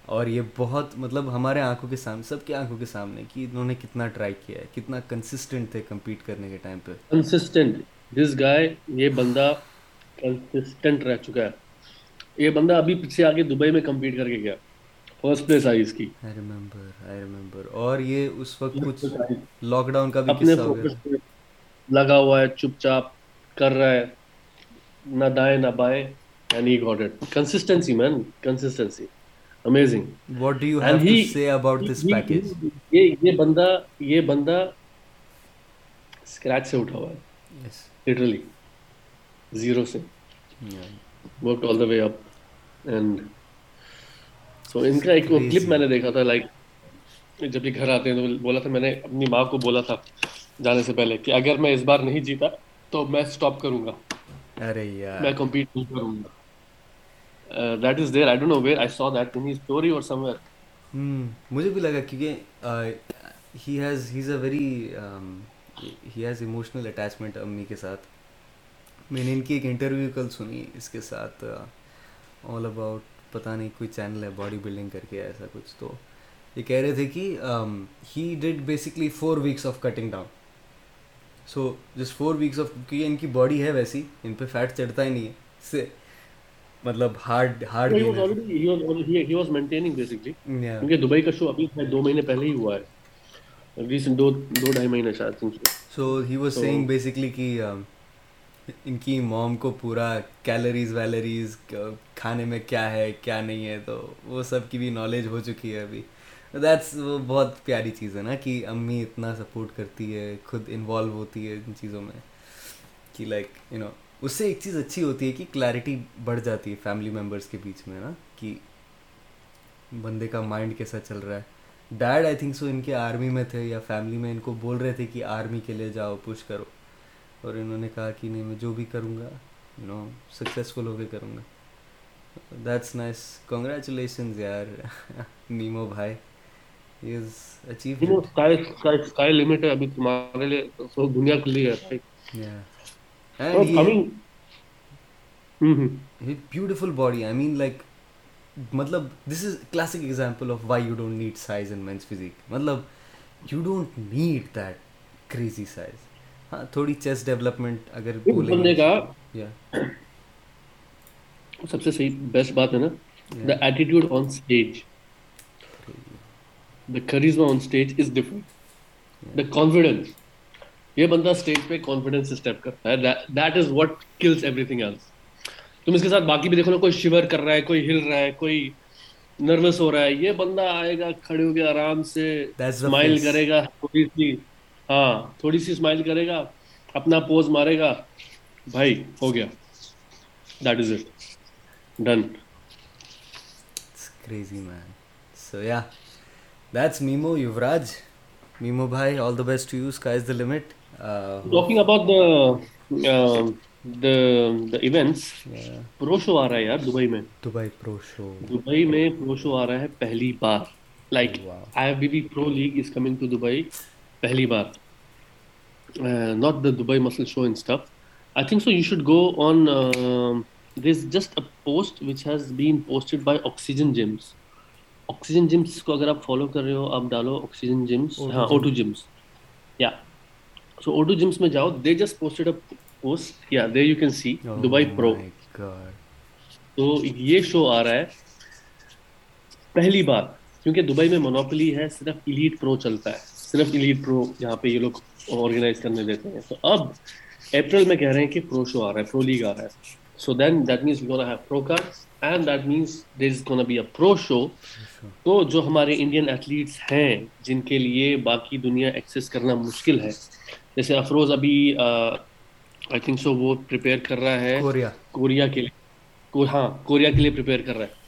Speaker 1: اور یہ بہت مطلب ہمارے آنکھوں کے سامنے سب کی آنکھوں کے سامنے کہ انہوں نے کتنا ٹرائی
Speaker 2: کیا ہے کتنا کنسسٹنٹ تھے کمپیٹ کرنے کے ٹائم پہ۔ کنسسٹنٹ جس گائے یہ بندہ کنسسٹنٹ رہ چکا ہے۔ یہ بندہ ابھی پیچھے
Speaker 1: آگے دبئی میں کمپیٹ کر کے گیا۔ فرسٹ پلیس آئی اس کی۔ آئی ریمبر آئی
Speaker 2: ریمبر اور یہ اس وقت کچھ لاک ڈاؤن کا بھی اپنے فوکس پہ لگا ہوا ہے چپ چاپ کر
Speaker 1: رہا ہے۔ نہ دائیں
Speaker 2: نہ بائیں۔
Speaker 1: And he got
Speaker 2: it
Speaker 1: consistency
Speaker 2: man
Speaker 1: consistency
Speaker 2: amazing what do you have to say about this package یہ
Speaker 1: یہ
Speaker 2: بندہ یہ بندہ
Speaker 1: اسکریچ
Speaker 2: سے اٹھا ہوا ہے۔ یس لٹرلی زیرو سے۔ Work all
Speaker 1: the
Speaker 2: way up and so ان کا ایک کلپ میں نے دیکھا تھا لائک جب یہ گھر آتے ہیں تو بولا تھا میں نے اپنی ماں کو بولا تھا جانے سے پہلے کہ اگر
Speaker 1: میں اس
Speaker 2: بار نہیں جیتا تو میں اسٹاپ کروں گا ارے یار میں کمپیٹ نہیں کروں گا that is there I
Speaker 1: don't know where I so that in he story اور سم ویئر مجھے بھی لگا کیونکہ he has he is a very he has emotional attachment امی کے ساتھ میں نے ان کی ایک انٹرویو کل سنی اس کے ساتھ آل اباؤٹ پتہ نہیں کوئی چینل ہے باڈی بلڈنگ کر کے ایسا کچھ تو یہ کہہ رہے تھے کہ he did basically four weeks of cutting down so just four weeks of کیونکہ
Speaker 2: ان کی باڈی ہے ویسی ان پہ فیٹ چڑھتا ہی
Speaker 1: نہیں
Speaker 2: ہے مطلب hard hard he was maintaining basically کیونکہ دبئی کا شو ابھی دو مہینے پہلے ہی ہوا ہے. ریسنٹ
Speaker 1: دو دو ڈھائی
Speaker 2: مہینے
Speaker 1: شاید so he was seeing basically کہ ان کی موم کو پورا کیلریز ویلریز کھانے میں کیا ہے کیا نہیں ہے تو وہ سب کی بھی نالج ہو چکی ہے ابھی دیٹس وہ بہت پیاری چیز ہے نا کہ امی اتنا سپورٹ کرتی ہے خود انوالو ہوتی ہے ان چیزوں میں کہ لائک یو نو اس سے ایک چیز اچھی ہوتی ہے کہ کلیرٹی بڑھ جاتی ہے فیملی ممبرس کے بیچ میں نا کہ بندے کا مائنڈ کیسا چل رہا ہے۔ ڈیڈ آئی تھنک سو ان کے آرمی میں تھے یا فیملی میں ان کو بول رہے تھے کہ آرمی کے لیے جاؤ پوش کرو۔ اور انہوں نے کہا کہ نہیں میں جو بھی کروں گا نو سکسیزفل ہو کے
Speaker 2: کروں گا۔ دیٹس نائس کنگریچولیشنز یار نیمو بھائی۔ اچیو لمٹ ہے ابھی تمہارے لیے دنیا
Speaker 1: کھلی
Speaker 2: ہے۔
Speaker 1: And he,
Speaker 2: I mean,
Speaker 1: mm-hmm. beautiful body. I mean, like, مطلب this is classic example of why you don't need size and men's physique مطلب you
Speaker 2: don't need
Speaker 1: that
Speaker 2: crazy
Speaker 1: size
Speaker 2: تھوڑی چیس ڈیولپمنٹ اگر بندے سب سے یہ بندہ stage پہ confidence step کرتا ہے. That is what kills everything else تم اس کے ساتھ باقی بھی دیکھو نا کوئی شیور کر رہا ہے کوئی ہل رہا ہے کوئی نروس ہو رہا ہے یہ بندہ آئے گا کھڑے ہو کے آرام سے اسمائل کرے گا تھوڑی سی ہاں تھوڑی سی
Speaker 1: اسمائل کرے
Speaker 2: گا
Speaker 1: اپنا
Speaker 2: پوز مارے گا بھائی ہو گیا. That is it done crazy man so یا دیٹس میمو یوراج میمو
Speaker 1: بھائی آل دا بیسٹ یوز کا is the limit talking about the
Speaker 2: the events pro show آ رہا ہے یار دبئی
Speaker 1: میں
Speaker 2: دبئی پرو شو دبئی میں پرو شو آ رہا ہے پہلی بار like I B B pro league is coming to Dubai پہلی بار not the Dubai muscle show in stuff I think so you should go on this just a post which has been posted by
Speaker 1: oxygen
Speaker 2: gyms oxygen gyms کو اگر آپ follow کر رہے ہو آپ ڈالو oxygen gyms ہاں او to gyms یا
Speaker 1: سو
Speaker 2: odo gyms
Speaker 1: میں جاؤ
Speaker 2: they just posted up post یا they you can see Dubai pro تو یہ شو آ رہا ہے پہلی بار کیونکہ دبئی میں مونوپلی ہے صرف ایلیٹ پرو چلتا ہے صرف ایلیٹ پرو یہاں پہ یہ لوگ آرگنائز کرنے دیتے ہیں تو اب اپریل میں کہہ رہے ہیں کہ پرو شو آ رہا ہے پرو لیگ آ رہا ہے so then that means gonna have pro cards and that means there is gonna be a pro show تو جو ہمارے انڈین ایتھلیٹس ہیں جن کے لیے باقی دنیا ایکسیس کرنا
Speaker 1: مشکل
Speaker 2: ہے جیسے افروز ابھی آئی تھنک سو وہ پریپیئر کر رہا ہے کوریا۔ کوریا کے لیے۔ ہاں کوریا کے لیے پریپیئر کر رہا ہے۔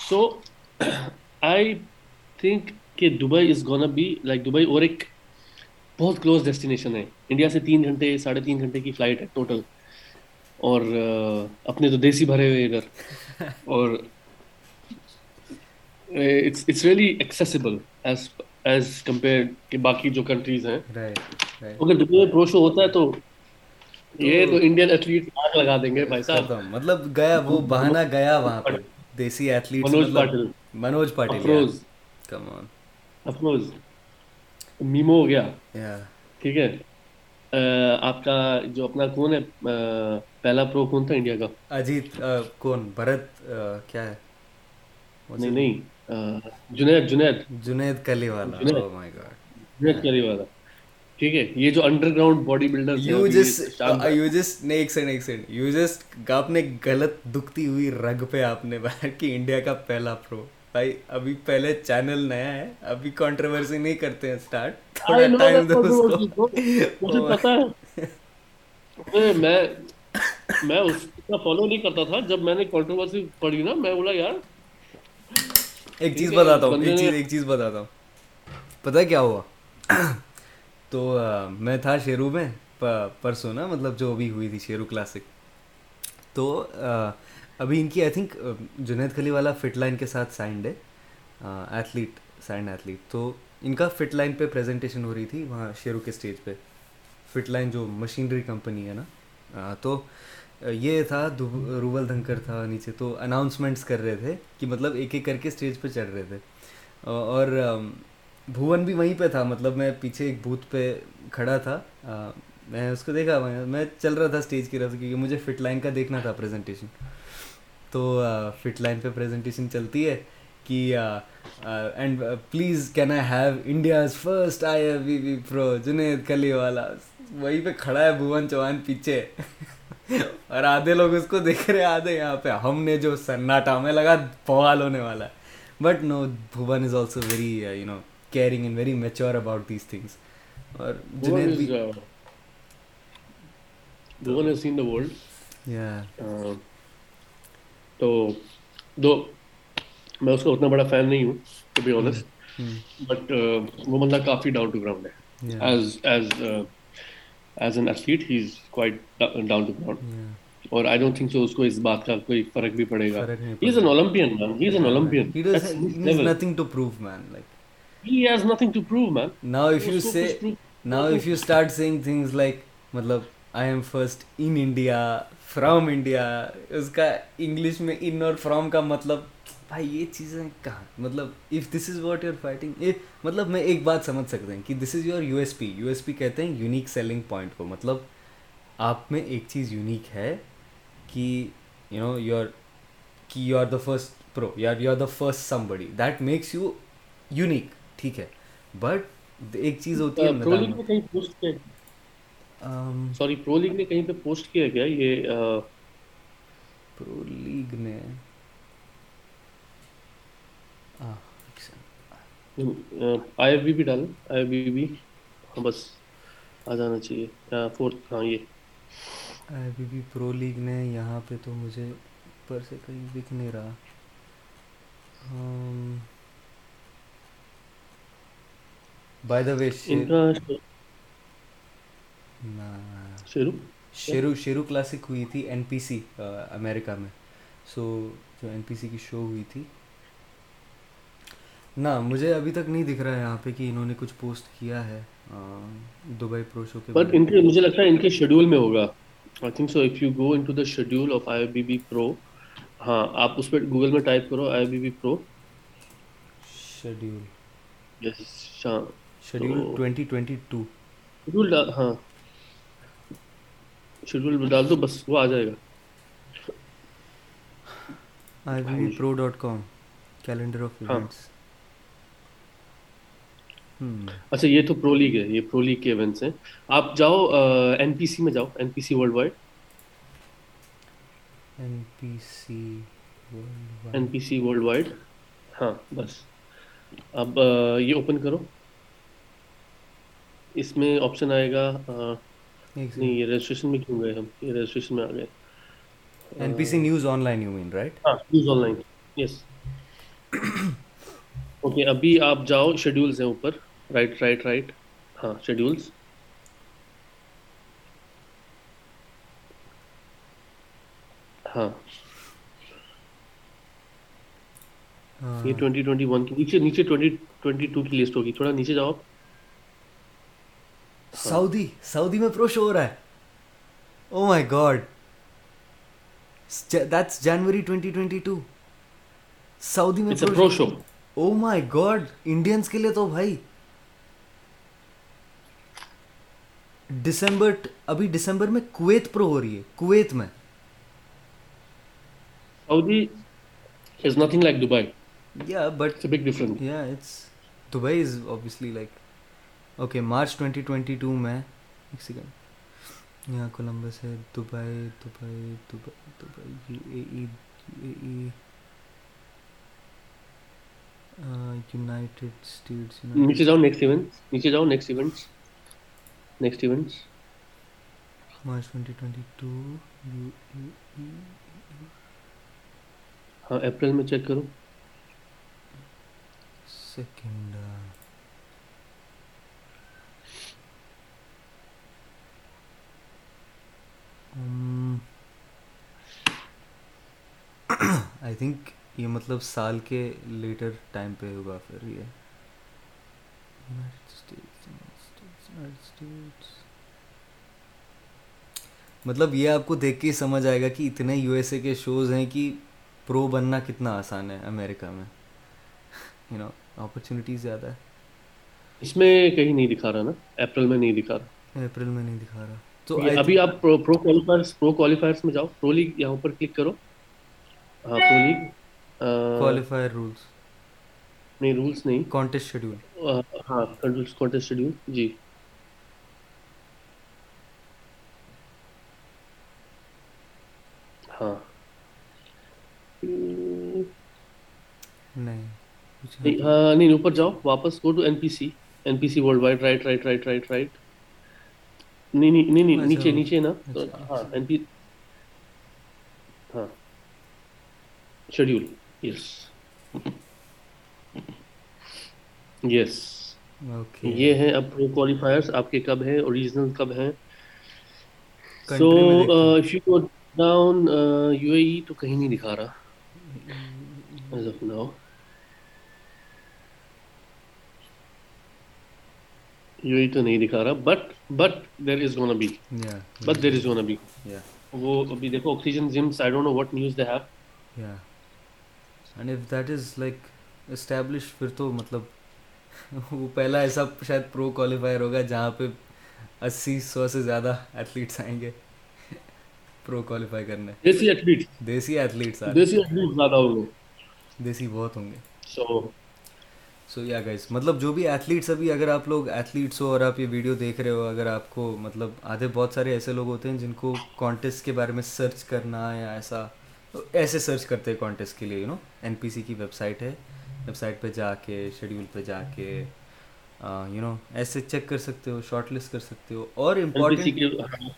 Speaker 2: سو آئی تھنک کہ Dubai is gonna be like Dubai اور ایک بہت کلوز ڈیسٹینیشن ہے۔ انڈیا سے تین گھنٹے ساڑھے تین گھنٹے کی فلائٹ ہے ٹوٹل اور اپنے تو دیسی بھرے ہوئے ادھر۔ اور it's
Speaker 1: really accessible
Speaker 2: as as compare کہ باقی جو کنٹریز ہیں. کیونکہ دنیا میں پرو شو ہوتا ہے تو یہ
Speaker 1: تو انڈین ایتھلیٹ آگ لگا دیں گے بھائی صاحب. مطلب
Speaker 2: گیا وہ
Speaker 1: بہانا گیا
Speaker 2: وہاں
Speaker 1: پر دیسی
Speaker 2: ایتھلیٹ منوج مطلب Patil
Speaker 1: Manoj
Speaker 2: Patil Afroz. Come on Afroz. Memo ہو گیا. ٹھیک ہے. آپ کا جو اپنا کون
Speaker 1: ہے پہلا پرو کون تھا انڈیا کا. اجیت
Speaker 2: کون؟
Speaker 1: بھرت
Speaker 2: کیا ہے؟ نہیں نہیں.
Speaker 1: جنید جنید۔
Speaker 2: جنید
Speaker 1: کلی والا جنید
Speaker 2: oh کلی والا ٹھیک ہے یہ جو underground body builder
Speaker 1: you you ایک سیکنڈ ایک سیکنڈ یو آپ نے غلط دکھتی ہوئی رگ پہ آپ نے انڈیا کا پہلا پرو بھائی ابھی پہلے چینل نیا ہے ابھی کنٹروورسی نہیں کرتے ہیں تھوڑا ٹائم دو اس کو۔ مجھے oh پتا
Speaker 2: ہے۔ میں میں اس کا فالو نہیں کرتا تھا۔ جب میں نے کنٹروورسی پڑھی نا میں بولا یار
Speaker 1: ایک چیز بتاتا ہوں ایک چیز ایک چیز بتاتا ہوں۔ پتہ کیا ہوا؟ تو میں تھا شیرو میں پرسوں نا مطلب جو ابھی ہوئی تھی شیرو کلاسک۔ تو ابھی ان کی آئی تھنک جنید خلی والا فٹ لائن کے ساتھ سائنڈ ہے۔ ایتھلیٹ سائنڈ ایتھلیٹ تو ان کا فٹ لائن پہ پریزنٹیشن ہو رہی تھی وہاں شیرو کے اسٹیج پہ۔ فٹ لائن جو مشینری کمپنی ہے نا تو یہ تھا روبل دھنکر تھا نیچے، تو اناؤنسمنٹس کر رہے تھے کہ مطلب ایک ایک کر کے اسٹیج پہ چڑھ رہے تھے۔ اور بھون بھی وہیں پہ تھا مطلب میں پیچھے ایک بوتھ پہ کھڑا تھا۔ میں اس کو دیکھا، میں چل رہا تھا اسٹیج کی طرف کیونکہ مجھے فٹ لائن کا دیکھنا تھا پریزنٹیشن تو فٹ لائن پہ پریزنٹیشن چلتی ہے کہ and please can I have India's first I V V pro Junaid Kaliwala وہیں پہ کھڑا ہے بھون چوہان پیچھے۔ اور آدھے لوگ اس کو دیکھ رہے آدھے یہاں پہ۔ ہم نے جو سناٹا ہمیں لگا بوال ہونے والا ہے۔ بٹ نو بھون is also very you know caring and very mature about these things اور جنید بھی
Speaker 2: بھون ہیز سین دا ورلڈ تو دو میں اس کا اتنا بڑا فین نہیں ہوں ٹو بی آنیسٹ بٹ وہ بندہ کافی ڈاؤن ٹو گراؤنڈ ہے۔ As as as an athlete he is quite down to ground اور آئی ڈونٹ تھنک سو اس کو اس بات کا کوئی فرق بھی پڑے گا he is an Olympian man he is an Olympian
Speaker 1: he does to prove man like
Speaker 2: he has nothing to prove man.
Speaker 1: Now if you say now if you start saying things like matlab i am first in india from india اس کا English میں ان اور from کا مطلب بھائی یہ چیزیں کہاں؟ مطلب if this is what you are fighting مطلب میں ایک بات سمجھ سکتے ہیں کہ this is your U S P U S P کہتے ہیں یونیک سیلنگ پوائنٹ کو۔ مطلب آپ میں ایک چیز یونیک ہے کہ یو نو یو آر کہ you are the first pro یار you are the first some بڑی دیٹ میکس یو یونیک ٹھیک ہے۔ بٹ ایک چیز ہوتی ہے
Speaker 2: سوری پرو لیگ نے کہیں پہ پوسٹ کیا کیا یہ
Speaker 1: پرو لیگ نے
Speaker 2: آئی ایف بی بھی ڈالیں آئی ایف بی بھی۔ ہاں بس آ جانا چاہیے۔ فورتھ ہاں یہ۔
Speaker 1: I F B B pro league نے یہاں پہ تو مجھے اوپر سے کہیں دکھ نہیں رہا۔ By the way Sheru? Sheru classic ہوئی تھی این پی سی امیریکا میں۔ سو جو این پی سی کی شو ہوئی تھی نہ مجھے ابھی تک نہیں دکھ رہا ہے یہاں پہ کہ انہوں نے کچھ پوسٹ کیا ہے دبئی پرو شو کے
Speaker 2: بٹ ان کے مجھے لگتا ہے ان کے شیڈول میں ہوگا۔ I think so if you go into the schedule of I B B pro ہاں آپ اس پہ گوگل میں ٹائپ کرو I B B pro
Speaker 1: schedule yes schedule twenty twenty two
Speaker 2: schedule ہاں۔ شیڈول ڈال دو بس وہ آ جائے گا۔
Speaker 1: I B B pro dot com calendar of events
Speaker 2: اچھا یہ تو پرو لیگ ہے یہ پرو لیگ کے ایونٹس ہیں۔ آپ جاؤ این پی سی میں جاؤ N P C world wide
Speaker 1: N P C
Speaker 2: N P C world wide ہاں بس۔ اب یہ اوپن کرو۔ اس میں آپشن آئے گا نہیں یہ رجسٹریشن میں کیوں گئے ہم؟ یہ رجسٹریشن میں آ گئے۔
Speaker 1: N P C news online you mean right
Speaker 2: ہاں news online yes okay ابھی آپ جاؤ شیڈیولس ہیں اوپر۔ رائٹ رائٹ رائٹ ہاں شیڈیولس ہاں یہ ٹوینٹی ٹوینٹی ون کی نیچے نیچے ٹوینٹی ٹوینٹی ٹو کی لسٹ ہوگی تھوڑا نیچے جاؤ
Speaker 1: سعودی سعودی میں پرو شو ہو رہا ہے او my god that's January twenty twenty two Saudi میں
Speaker 2: pro show
Speaker 1: O my God Indians کے لیے تو بھائی ڈسمبر ابھی ڈسمبر میں کویت پرو ہو رہی ہے کویت میں۔
Speaker 2: Saudi is nothing like Dubai
Speaker 1: yeah but
Speaker 2: big difference
Speaker 1: yeah it's Dubai is obviously like okay March twenty twenty two میں ایک سیکنڈ یہاں کولمبس ہے Dubai Dubai Dubai Dubai U A E U A E United States
Speaker 2: نیچے جاؤ next event نیچے جاؤ next events next events
Speaker 1: March twenty twenty two
Speaker 2: ہاں April میں چیک کرو
Speaker 1: سیکنڈ آئی تھنک یہ مطلب سال کے لیٹر ٹائم پہ ہوگا پھر یہ مطلب یہ آپ کو دیکھ کے ہی سمجھ آئے گا کہ اتنے یو ایس اے کے شوز ہیں کہ پرو بننا کتنا آسان ہے امریکہ میں۔ یو نو اپرچونیٹی زیادہ ہے۔
Speaker 2: اس میں کہیں نہیں دکھا رہا نا؟ اپریل میں نہیں دکھا رہا۔
Speaker 1: اپریل میں نہیں دکھا رہا۔ تو
Speaker 2: ابھی آپ پرو کوالیفائرس پرو کوالیفائرس میں جاؤ۔ پرو لیگ یہاں پر کلک کرو۔ ہاں پرو لیگ
Speaker 1: کوالیفائر رولس
Speaker 2: نہیں رولس نہیں۔
Speaker 1: کانٹیسٹ شیڈیول
Speaker 2: ہاں کانٹیسٹ شیڈیول جی۔ ہاں۔
Speaker 1: نہیں۔
Speaker 2: ہاں نہیں اوپر جاؤ واپس go to N P C N P C world wide right right right right right نہیں نہیں نیچے نیچے نا۔ ہاں این پی ہاں۔ شیڈیول یس یس یہ ہیں اب پرو کوالیفائرس آپ کے کب ہیں؟ اوریجنل کب ہیں؟ So if you down U A E تو کہیں نہیں دکھا رہا۔ As of now U A E نہیں دکھا رہا but but there is gonna be but there is gonna be وہ ابھی دیکھو oxygen gyms I don't know what news they have
Speaker 1: yeah and if that is like establish پھر تو مطلب وہ پہلا ایسا شاید پرو کوالیفائر ہوگا جہاں پہ اسی سو سے زیادہ ایتھلیٹس آئیں گے۔ پرو کوالیفائی کرنے.
Speaker 2: دیسی ایتھلیٹ
Speaker 1: دیسی ایتھلیٹس
Speaker 2: دیسی ایتھلیٹ زیادہ ہوں گے.
Speaker 1: دیسی بہت ہوں گے.
Speaker 2: سو
Speaker 1: سو یا گائز مطلب جو بھی ایتھلیٹس ابھی اگر آپ لوگ ایتھلیٹس ہو اور آپ یہ ویڈیو دیکھ رہے ہو اگر آپ کو مطلب آدھے بہت سارے ایسے لوگ ہوتے ہیں جن کو کانٹیسٹ کے بارے میں سرچ کرنا یا ایسا ایسے سرچ کرتے ہیں کانٹیسٹ کے لیے you know N P C کی ویب سائٹ ہے. ویب سائٹ پہ جا کے شیڈیول پہ جا کے یو نو ایسے چیک کر سکتے ہو شارٹ لسٹ کر سکتے ہو اور
Speaker 2: امپورٹنٹ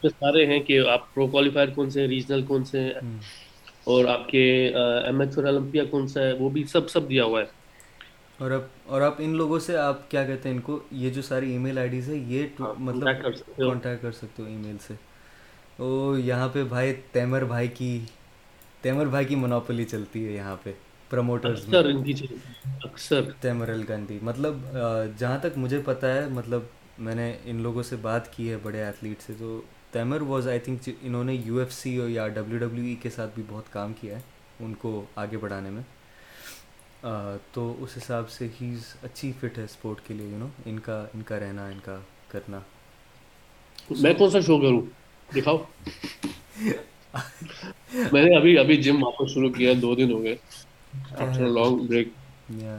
Speaker 2: سارے ہیں کہ آپ پرو کوالیفائر کون سے ہیں ریجنل کون سے ہیں؟ اور آپ کے ایم ایچ اور اولمپیا کون سا ہے؟ وہ بھی سب سب دیا ہوا ہے۔
Speaker 1: اور اب اور آپ ان لوگوں سے آپ کیا کہتے ہیں ان کو؟ یہ جو ساری ای میل آئی ڈیز ہے یہ مطلب کانٹیکٹ کر سکتے ہو۔ ای میل سے۔ او یہاں پہ بھائی تیمر بھائی کی تیمر بھائی کی منوپلی چلتی ہے یہاں پہ۔ پروموٹرز
Speaker 2: اکثر
Speaker 1: تیمر الگندی مطلب جہاں تک مجھے پتہ ہے مطلب میں نے ان لوگوں سے بات کی ہے بڑے ایتھلیٹ سے تو تیمر واز آئی تھنک انہوں نے یو ایف سی یا ڈبلیو ڈبلیو ای کے ساتھ بھی بہت کام کیا ہے ان کو آگے بڑھانے میں۔ تو اس حساب سے ہیز اچھی فٹ ہے اسپورٹ کے لیے یو نو ان کا ان کا رہنا ان کا کرنا۔
Speaker 2: میں کون سا شو کروں؟ دکھاؤ۔ میں نے ابھی ابھی جم واپس شروع کیا دو دن ہو گئے۔ آفٹر لانگ بریک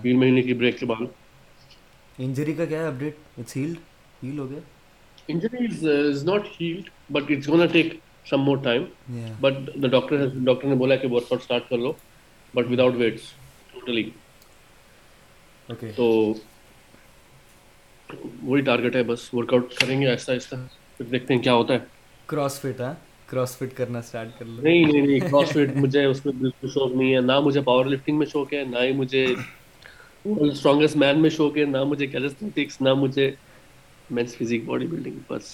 Speaker 2: تین مہینے کی بریک کے بعد
Speaker 1: انجری کا کیا ہے اپڈیٹ اٹس ہیلڈ ہیل ہو گیا
Speaker 2: injury is not healed but it's gonna take some more time but the doctor doctor نے بولا کہ ورک آؤٹ اسٹارٹ کر لو بٹ وداؤٹ ویٹس ٹوٹلی تو وہی ٹارگیٹ ہے بس ورک آؤٹ کریں گے آہستہ آہستہ پھر دیکھتے ہیں کیا ہوتا ہے
Speaker 1: کراس فٹ ہاں کراس فٹ کرنا اسٹارٹ کر لو۔
Speaker 2: نہیں نہیں نہیں کراس فٹ مجھے اس میں بالکل شوق نہیں ہے۔ نہ مجھے پاور لفٹنگ میں شوق ہے نہ ہی مجھے اسٹرانگیسٹ مین میں شوق ہے نہ مجھے کیلسٹکس نہ مجھے مینس فزیک باڈی بلڈنگ بس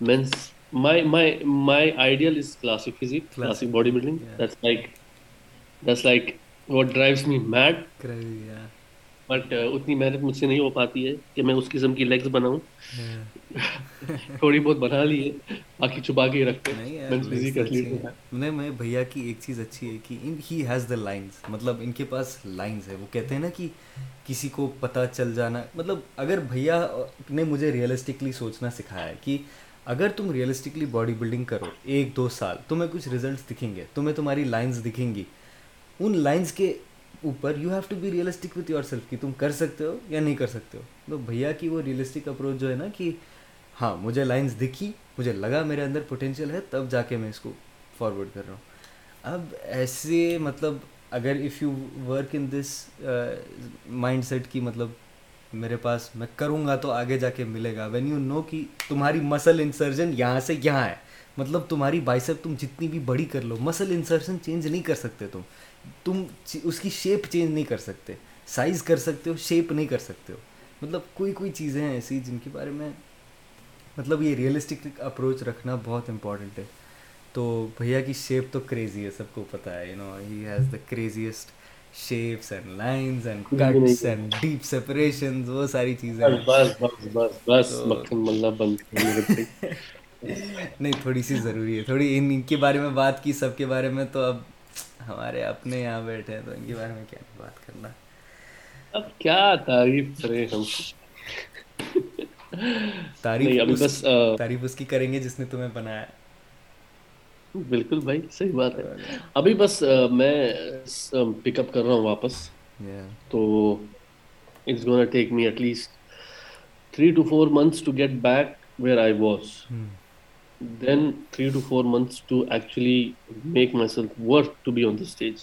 Speaker 2: men's my my my ideal is classic physique classic bodybuilding that's like that's like what drives me mad but اتنی محنت مجھ سے نہیں ہو پاتی ہے کہ میں اس قسم کی لیگس بناؤں۔ تھوڑی بہت بنا لی ہے باقی چھپا کے رکھتے
Speaker 1: نہیں میں بھیا کی ایک چیز اچھی ہے کہ ہی ہیز دا لائنس مطلب ان کے پاس لائنس ہے۔ وہ کہتے ہیں نا کہ کسی کو پتہ چل جانا۔ مطلب اگر بھیا نے مجھے ریئلسٹکلی سوچنا سکھایا ہے کہ اگر تم ریئلسٹکلی باڈی بلڈنگ کرو ایک دو سال تمہیں کچھ ریزلٹس دکھیں گے تمہیں تمہاری لائنس دکھیں گی۔ ان لائنس کے اوپر you have to be realistic with yourself کہ تم کر سکتے ہو یا نہیں کر سکتے ہو۔ تو بھیا کی وہ ریئلسٹک اپروچ جو ہے نا کہ ہاں مجھے لائنس دکھی، مجھے لگا میرے اندر پوٹینشیل ہے، تب جا کے میں اس کو فارورڈ کر رہا ہوں۔ اب ایسے مطلب اگر if you work in this mindset کی مطلب میرے پاس میں کروں گا تو آگے جا کے ملے گا۔ وین یو نو کہ تمہاری مسل انسرجن یہاں سے یہاں ہے۔ مطلب تمہاری بائسپ تم جتنی بھی بڑی کر لو مسل انسرشن چینج نہیں کر سکتے تم۔ تم اس کی شیپ چینج نہیں کر سکتے۔ سائز کر سکتے ہو شیپ نہیں کر سکتے ہو۔ مطلب کوئی کوئی چیزیں ہیں ایسی جن کے بارے میں مطلب یہ ریئلسٹک اپروچ رکھنا بہت امپورٹنٹ ہے۔ تو بھیا کی شیپ تو کریزی ہے سب کو پتہ ہے you know he has the craziest shapes and lines and cuts and deep separations وہ ساری چیزیں بس بس بس بس مکھن ملہ بند نہیں تھوڑی سی ضروری ہے۔ تھوڑی ان کے بارے میں بات کی سب کے بارے میں تو اب ہمارے اپنے یہاں بیٹھے ہیں تو ان کے بارے میں کیا بات کرنا
Speaker 2: اب کیا تعریف کریں ہم؟
Speaker 1: تعریف بس تعریف اس کی کریں گے جس نے تمہیں بنایا۔
Speaker 2: بالکل بھائی صحیح بات ہے۔ ابھی بس میں پک اپ کر رہا ہوں واپس۔ تو it's gonna take me at least three two four months to get back where I was then three two four months to actually make myself work to be on the stage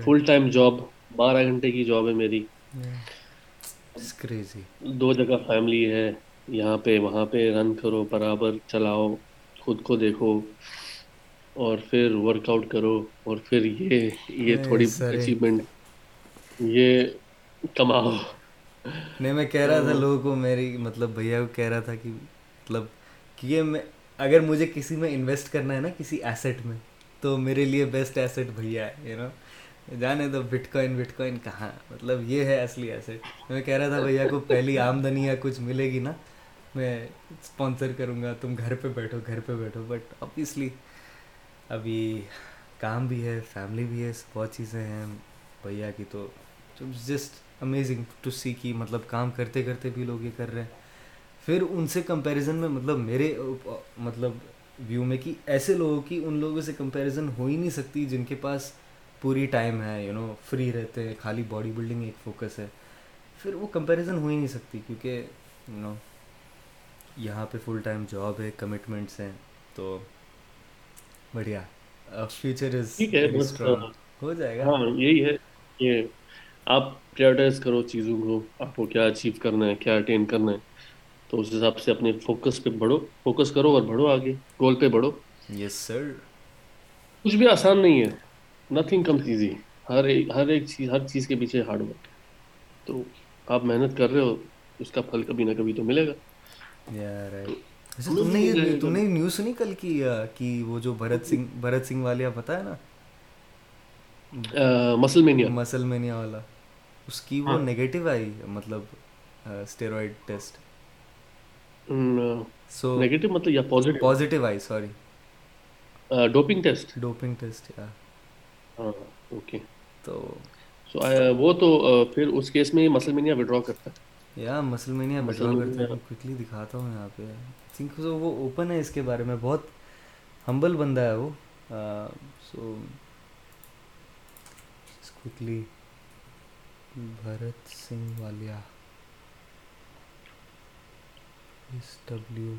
Speaker 2: full time job بارہ گھنٹے کی job ہے میری دو جگہ family ہے یہاں پہ وہاں پہ رن کرو برابر چلاؤ خود کو دیکھو اور پھر ورک آؤٹ کرو اور پھر یہ یہ تھوڑی اچیومنٹ یہ کماؤ۔
Speaker 1: نہیں میں کہہ رہا تھا لوگوں کو میری مطلب بھیا کو کہہ رہا تھا کہ مطلب کہ یہ میں اگر مجھے کسی میں انویسٹ کرنا ہے نا کسی ایسٹ میں، تو میرے لیے بیسٹ ایسٹ بھیا ہے یو نو جانے تو بٹ کوائن بٹ کوائن کہاں؟ مطلب یہ ہے اصلی ایسٹ میں کہہ رہا تھا بھیا کو پہلی آمدنی یا کچھ ملے گی نا، میں اسپانسر کروں گا، تم گھر پہ بیٹھو، گھر پہ بیٹھو. بٹ اوبیسلی ابھی کام بھی ہے فیملی بھی ہے، بہت چیزیں ہیں. بھیا کی تو جسٹ امیزنگ ٹو سی کی مطلب کام کرتے کرتے بھی لوگ یہ کر رہے ہیں. پھر ان سے کمپیریزن میں مطلب میرے مطلب ویو میں کہ ایسے لوگوں کی ان لوگوں سے کمپیریزن ہو ہی نہیں سکتی جن کے پاس پوری ٹائم ہے یو نو فری رہتے ہیں خالی باڈی بلڈنگ ایک فوکس ہے۔ پھر وہ کمپیریزن ہو ہی نہیں سکتی کیونکہ یو نو یہاں پہ فل ٹائم جاب ہے کمٹمنٹس ہیں تو بڑھیا۔ فیوچر از ہو جائے گا۔
Speaker 2: ہاں یہی ہے کہ آپ پریورٹائز کرو چیزوں کو آپ کو کیا اچیو کرنا ہے کیا اٹین کرنا ہے۔ تو اس حساب سے اپنے فوکس پہ بڑھو فوکس کرو اور بڑھو آگے گول پہ بڑھو۔
Speaker 1: یس سر
Speaker 2: کچھ بھی آسان نہیں ہے۔ نتھنگ کمز ایزی ہر ایک ہر ایک چیز ہر چیز کے پیچھے ہارڈ ورک تو آپ محنت کر رہے ہو اس کا پھل کبھی نہ کبھی تو ملے گا۔
Speaker 1: یار تم نے تم نے نیوز سنی کل کی کہ وہ جو بھرت سنگھ بھرت سنگھ والیا پتا ہے نا؟
Speaker 2: مسل مینیا
Speaker 1: مسل مینیا والا۔ اس کی وہ نیگیٹو آئی مطلب اسٹیرائڈ ٹیسٹ
Speaker 2: سو نیگیٹو مطلب یا positive
Speaker 1: positive I sorry
Speaker 2: doping test
Speaker 1: doping test یا
Speaker 2: ہاں اوکے
Speaker 1: تو
Speaker 2: سو وہ تو پھر اس کیس میں مسل مینیا وڈرا کرتا ہے
Speaker 1: یا مسل مینیا وڈرا کرتا ہے کوئکلی دکھاتا ہوں یہاں پہ تھنک سو وہ اوپن ہے اس کے بارے میں بہت ہمبل بندہ ہے وہ so quickly Bharat Singh Walia S W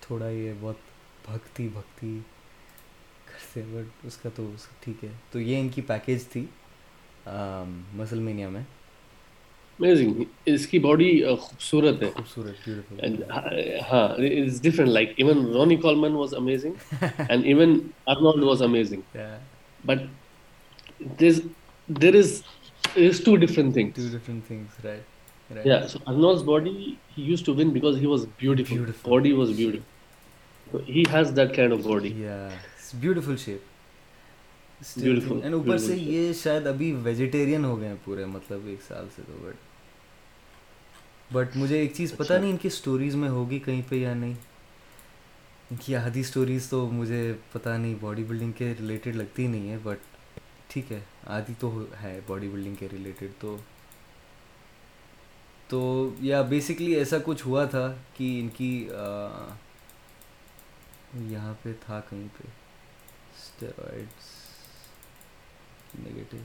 Speaker 1: تھوڑا یہ بہت بھکتی بھکتی کرتے بٹ اس کا تو ٹھیک ہے۔ تو یہ ان کی پیکیج تھی مسل مینیا میں۔
Speaker 2: اس کی باڈی خوبصورت ہے۔
Speaker 1: خوبصورت
Speaker 2: ہاں it's different like even Ronnie Coleman was amazing and even Arnold was amazing but there is is two different things
Speaker 1: two different things right
Speaker 2: yeah so arnold's body he used to win because he was beautiful, beautiful. body was beautiful. So he has that kind of body.
Speaker 1: Yeah it's beautiful shape. And اوپر سے یہ شاید ابھی vegetarian ہو گئے ہیں پورے مطلب ایک سال سے تو بٹ بٹ مجھے ایک چیز پتہ نہیں ان کی اسٹوریز میں ہوگی کہیں پہ یا نہیں ان کی آدھی اسٹوریز تو مجھے پتہ نہیں باڈی بلڈنگ کے ریلیٹڈ لگتی نہیں ہے بٹ ٹھیک ہے آدھی تو ہے باڈی بلڈنگ کے ریلیٹڈ تو تو یا بیسکلی ایسا کچھ ہوا تھا کہ ان کی یہاں پہ تھا کہیں پہ اسٹیرائڈس نگیٹو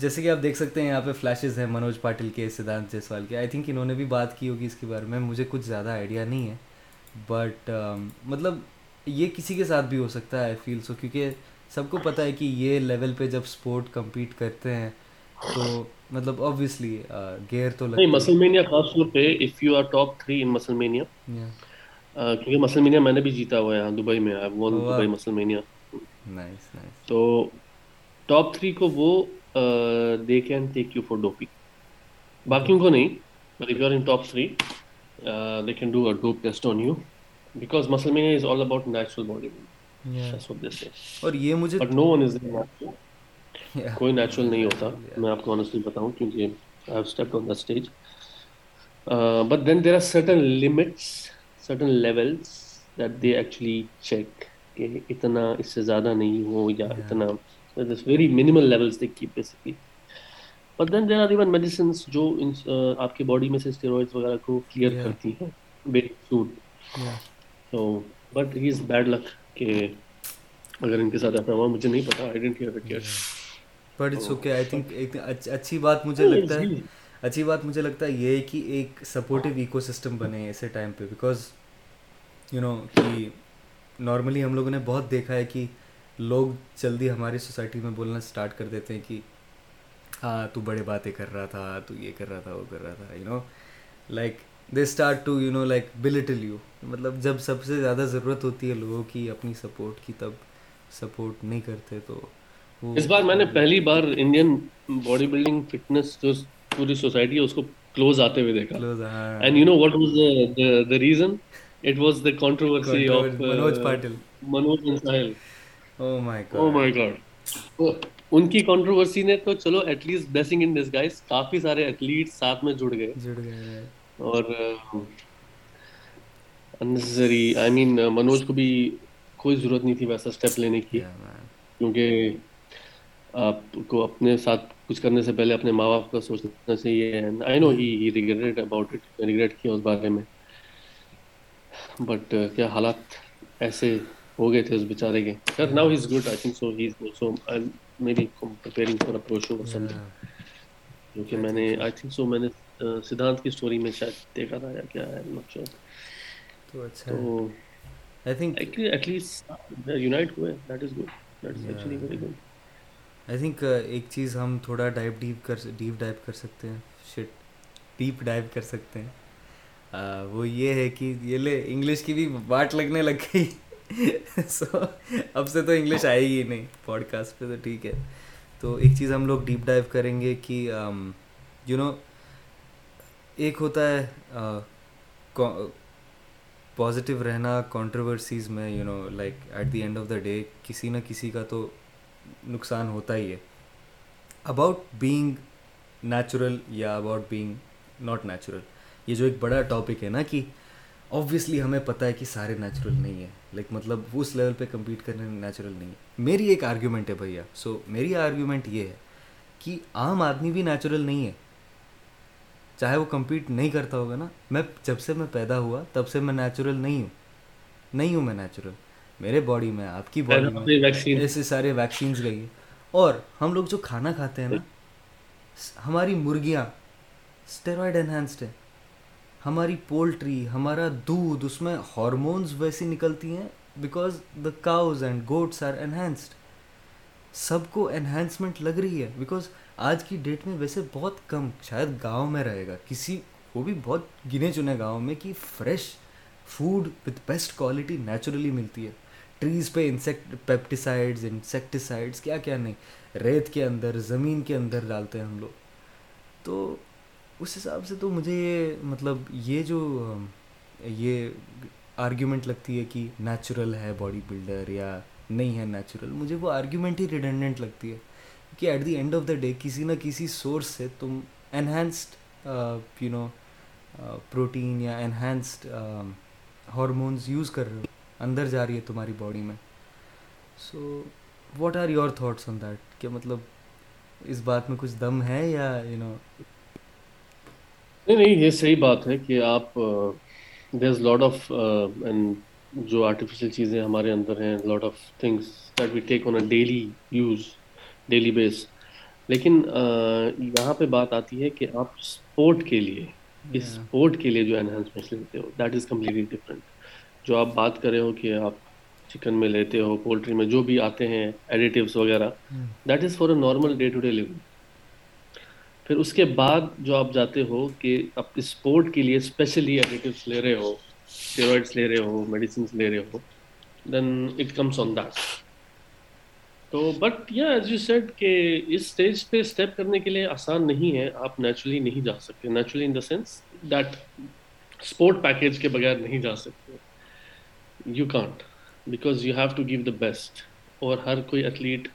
Speaker 1: جیسے کہ آپ دیکھ سکتے ہیں یہاں پہ فلیشز ہیں منوج پاٹل کے، سدھانت جیسوال کے۔ آئی تھنک انہوں نے بھی بات کی ہوگی اس کے بارے میں، مجھے کچھ زیادہ آئیڈیا نہیں ہے۔ بٹ مطلب یہ کسی کے ساتھ بھی ہو سکتا ہے آئی فیل سو کیونکہ سب کو پتہ ہے کہ یہ لیول پہ جب اسپورٹ کمپیٹ کرتے ہیں تو مطلب آبویسلی گیئر تو
Speaker 2: نہیں مسل مینیا خاص طور پہ if you are top three in Muscle Mania کیونکہ مسل مینیا میں نے بھی جیتا ہوا ہے دبئی میں دبئی مسل مینیا تو ٹاپ تھری کو وہ they can take you for doping باقیوں کو نہیں but if you are in top three they can do a dope test on you because Muscle Mania is all about natural body
Speaker 1: اور یہ مجھے
Speaker 2: نو one is کوئی natural نہیں ہوتا میں آپ کو آنیسٹلی بتاؤں کیونکہ I have step on the stage but then there are certain limits certain levels that they actually check کہ اتنا اس سے زیادہ نہیں ہو یا اتنا very minimal levels they keep basically but then there are even medicines جو آپ کی باڈی میں سے اسٹیرائڈس وغیرہ کو کلیئر کرتی ہیں ویری سوٹ تو but he is bad luck کہ اگر ان کے ساتھ ایسا ہوا مجھے نہیں پتا I didn't hear
Speaker 1: but it's okay I think ایک اچھی بات مجھے لگتا ہے اچھی بات مجھے لگتا ہے یہ کہ ایک سپورٹیو ایکو سسٹم بنے ایسے ٹائم پہ بیکاز یو نو کہ نارملی ہم لوگوں نے بہت دیکھا ہے کہ لوگ جلدی ہماری سوسائٹی میں بولنا اسٹارٹ کر دیتے ہیں کہ ہاں تو بڑے باتیں کر رہا تھا تو یہ کر رہا تھا وہ کر رہا تھا you know like they start to you know like belittle you مطلب جب سب سے زیادہ ضرورت ہوتی ہے لوگوں کی اپنی سپورٹ کی تب سپورٹ نہیں کرتے تو
Speaker 2: اس بار میں نے پہلی بار انڈین باڈی بلڈنگ فٹنس جو پوری سوسائٹی ہے اس کو کلوز آتے ہوئے دیکھا۔ And you know what was the reason it was the controversy of Manoj Patil Manoj انسائل oh my God oh my God ان کی کنٹروورسی نے تو چلو at least blessing in disguise کافی سارے ایتھلیٹ ساتھ میں جڑ گئے جڑ گئے اور انسری آئی مین منوج کو بھی کوئی ضرورت نہیں تھی ویسا اسٹیپ لینے کی کیونکہ آپ کو اپنے ساتھ کچھ کرنے سے پہلے اپنے ماں باپ کا سوچنا چاہیے I know he regret about it regret کیا اس بارے میں. بٹ کیا حالات ایسے ہو گئے تھے اس بیچارے کے؟ Sir now he is good I think so he is also maybe preparing for a pro show اور سمتھنگ کیونکہ میں نے آئی تھنک سو میں نے سدھانت کی میں شاید دیکھا تھا یا کیا ہے ناٹ شیور تو اچھا تو I think at least unite ہوئے that is good that is actually very good
Speaker 1: I think ایک چیز ہم تھوڑا ڈائیو ڈیپ کر ڈیپ ڈائیو کر سکتے ہیں شٹ ڈیپ ڈائیو کر سکتے ہیں وہ یہ ہے کہ یہ لے انگلش کی بھی واٹ لگنے لگ گئی سو اب سے تو انگلش آئے گی نہیں پوڈ کاسٹ پہ تو ٹھیک ہے تو ایک چیز ہم لوگ ڈیپ ڈائیو کریں گے کہ یو نو ایک ہوتا ہے پازیٹیو رہنا کانٹروورسیز میں you know like at the end of the day کسی نہ کسی کا تو نقصان ہوتا ہی ہے۔ اباؤٹ بینگ نیچرل یا اباؤٹ بینگ ناٹ نیچرل یہ جو ایک بڑا ٹاپک ہے نا کہ آبویسلی ہمیں پتہ ہے کہ سارے نیچرل نہیں ہیں۔ لائک مطلب اس لیول پہ کمپیٹ کرنے نیچرل نہیں ہے میری ایک آرگیومنٹ ہے بھیا۔ سو میری آرگیومنٹ یہ ہے کہ عام آدمی بھی نیچرل نہیں ہے۔ چاہے وہ کمپیٹ نہیں کرتا ہوگا نا، میں جب سے میں پیدا ہوا تب سے میں نیچرل نہیں ہوں۔ نہیں ہوں میں نیچرل میرے باڈی میں آپ کی باڈی میں ایسے سارے ویکسینس گئی ہیں۔ اور ہم لوگ جو کھانا کھاتے ہیں نا ہماری مرغیاں اسٹیرائڈ انہینسڈ ہے ہماری پولٹری ہمارا دودھ اس میں ہارمونس ویسی نکلتی ہیں because the cows and goats are enhanced سب کو انہینسمنٹ لگ رہی ہے بیکاز آج کی ڈیٹ میں ویسے بہت کم شاید گاؤں میں رہے گا۔ کسی وہ بھی بہت گنے چنے گاؤں میں کہ fresh food with best quality naturally ملتی ہے۔ ٹریز پہ انسیکٹ پیپٹیسائڈز انسیکٹیسائڈس کیا کیا نہیں، ریت کے اندر، زمین کے اندر ڈالتے ہیں ہم لوگ۔ تو اس حساب سے تو مجھے یہ مطلب یہ جو یہ آرگیومنٹ لگتی ہے کہ نیچرل ہے باڈی بلڈر یا نہیں ہے نیچرل مجھے وہ آرگیومنٹ ہی ریڈنڈنٹ لگتی ہے کہ at the end of the day کسی نہ کسی سورس سے تم انہینسڈ یو نو پروٹین یا انہینسڈ ہارمونس یوز کر رہے ہو۔ اندر جا رہی ہے تمہاری باڈی میں. So what are your thoughts on that کہ مطلب اس بات میں کچھ دم ہے یا یو نو
Speaker 2: نہیں نہیں یہ صحیح بات ہے کہ آپ دیر از لاٹ آف جو آرٹیفیشیل چیزیں ہمارے اندر ہیں lot of things that we take on a daily use daily base لیکن یہاں پہ بات آتی ہے کہ آپ اسپورٹ کے لیے اس اسپورٹ کے لیے جو انہینسمنٹ لیتے ہو دیٹ از کمپلیٹلی ڈفرینٹ جو آپ بات کر رہے ہو کہ آپ چکن میں لیتے ہو پولٹری میں جو بھی آتے ہیں ایڈیٹیوس وغیرہ that is for a normal day to day living پھر اس کے بعد جو آپ جاتے ہو کہ آپ اسپورٹ کے لیے اسپیشلی ایڈیٹیوس لے رہے ہو اسٹیرائڈس لے رہے ہو میڈیسنس لے رہے ہو then it comes on that تو but yeah as you said کہ اس اسٹیج پہ اسٹیپ کرنے کے لیے آسان نہیں ہے، آپ نیچرلی نہیں جا سکتے. Naturally in the sense that sport package کے بغیر نہیں جا سکتے. You can't because you have to give the best اور ہر کوئی ایتھلیٹ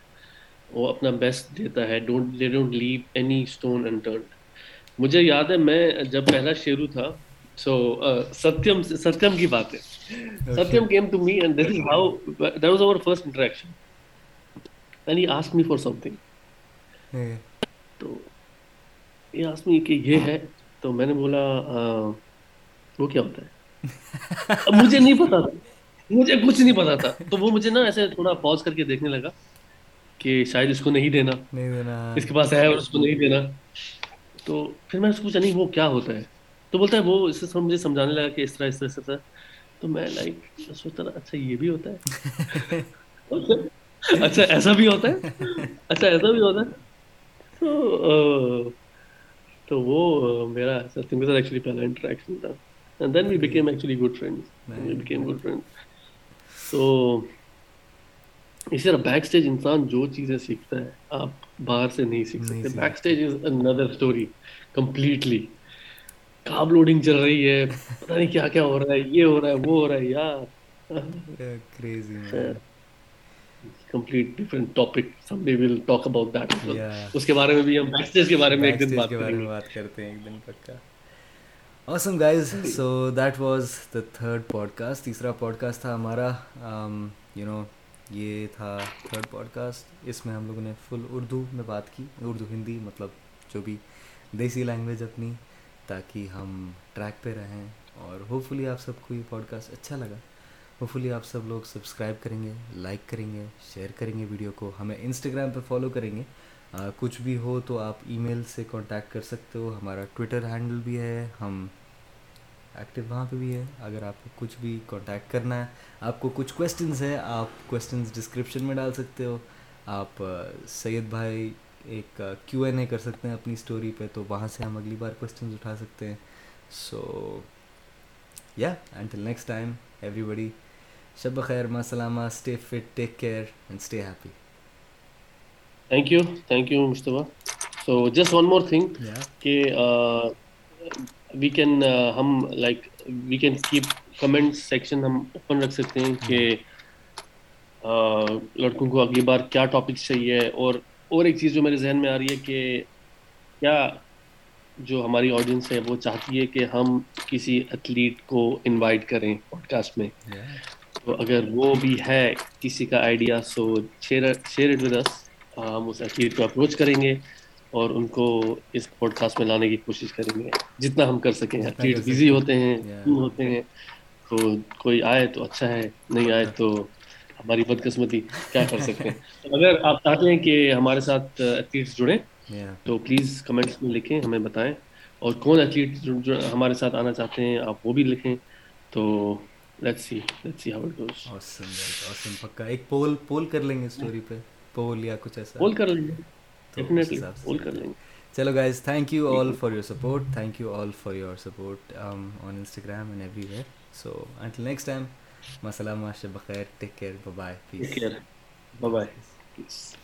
Speaker 2: وہ اپنا بیسٹ دیتا ہے. Don't they don't leave any stone unturned مجھے یاد ہے میں جب پہلا شیرو تھا سو ستیم ستیم کی بات ہے. Satyam came to me and is how that was our first interaction and he ask me for something تو یہ آسک می کہ یہ ہے تو میں نے بولا وہ کیا ہوتا ہے؟ مجھے نہیں پتا تھا۔ مجھے کچھ نہیں پتا تھا۔ تو وہ مجھے نا ایسے تھوڑا پوز کر کے دیکھنے لگا کہ شاید اس کو نہیں دینا۔ اس کے پاس ہے اور اس کو نہیں دینا۔ تو پھر میں اس کو پوچھا نہیں وہ کیا ہوتا ہے؟ تو بولتا ہے وہ اس سے مجھے سمجھانے لگا کہ اس طرح اس طرح اس طرح۔ تو میں لائک سوچتا تھا اچھا یہ بھی ہوتا ہے۔ اچھا ایسا بھی ہوتا ہے؟ اچھا ایسا بھی ہوتا ہے؟ تو تو وہ میرا ایکچولی پہلا انٹریکشن تھا and then we became actually good friend we became good friend تو اسی طرح بیک اسٹیج انسان جو چیزیں سیکھتا ہے آپ باہر سے نہیں سیکھ سکتے۔ بیک اسٹیج از اندر اسٹوری کمپلیٹلی کاب لوڈنگ چل رہی ہے پتہ نہیں کیا کیا ہو رہا ہے یہ ہو رہا ہے وہ ہو رہا ہے یار۔ Crazy complete different topic someday will talk about that اس کے بارے میں بھی ہم بیک اسٹیج کے بارے میں ایک دن بات کرتے ہیں ایک دن پکا۔
Speaker 1: Awesome guys. So that was the third podcast. تیسرا پوڈ کاسٹ تھا ہمارا یو نو یہ تھا تھرڈ پوڈ کاسٹ اس میں ہم لوگوں نے فل اردو میں بات کی اردو ہندی مطلب جو بھی دیسی لینگویج اپنی تاکہ ہم ٹریک پہ رہیں اور ہوپ فلی آپ سب کو یہ پوڈ کاسٹ اچھا لگا ہوپ فلی آپ سب لوگ سبسکرائب کریں گے لائک کریں گے شیئر کریں گے ویڈیو کو ہمیں انسٹاگرام پہ فالو کریں گے کچھ بھی ہو تو آپ ای میل سے کانٹیکٹ کر سکتے ہو ہمارا ٹویٹر ہینڈل بھی ہے ہم ایکٹیو وہاں پہ بھی ہے۔ اگر آپ کو کچھ بھی کانٹیکٹ کرنا ہے آپ کو کچھ کویشچنز ہیں آپ کویشچنز ڈسکرپشن میں ڈال سکتے ہو۔ آپ سید بھائی ایک کیو این اے کر سکتے ہیں اپنی اسٹوری پہ تو وہاں سے ہم اگلی بار کویشچنز اٹھا سکتے ہیں۔ So yeah until next time everybody شب بخیر ما سلامہ stay fit take care and stay happy
Speaker 2: thank you thank you مشتبہ۔ So just one more thing that we can ہم like we can keep comment section ہم open رکھ سکتے ہیں کہ لڑکوں کو اگلی بار کیا ٹاپکس چاہیے اور اور ایک چیز جو میرے ذہن میں آ رہی ہے کہ کیا جو ہماری آڈینس ہے وہ چاہتی ہے کہ ہم کسی ایتھلیٹ کو انوائٹ کریں پوڈ کاسٹ میں تو اگر وہ بھی ہے کسی کا idea so share share it with us ہم اس ایتھلیٹ کو اپروچ کریں گے اور ان کو اس پوڈ کاسٹ میں لانے کی کوشش کریں گے۔ جتنا ہم کر سکیں ایتھلیٹ بزی ہوتے ہیں ہوتے ہیں۔ تو کوئی آئے تو اچھا ہے نہیں آئے تو ہماری بدقسمتی کیا کر سکتے ہیں؟ اگر آپ چاہتے ہیں کہ ہمارے ساتھ ایتھلیٹس جڑیں تو پلیز کمنٹس میں لکھیں ہمیں بتائیں۔ اور کون ایتھلیٹ ہمارے ساتھ آنا چاہتے ہیں آپ وہ بھی لکھیں۔ تو let's see let's see how it goes
Speaker 1: awesome awesome. پکا ایک پول پول کر لیں گے اسٹوری پہ۔ پول یا کچھ ایسا۔
Speaker 2: پول کر لیں گے۔
Speaker 1: چلو guys thank you all for your support thank you all for your support on Instagram and everywhere so until next time مسلامہ شب بخیر take care bye
Speaker 2: bye peace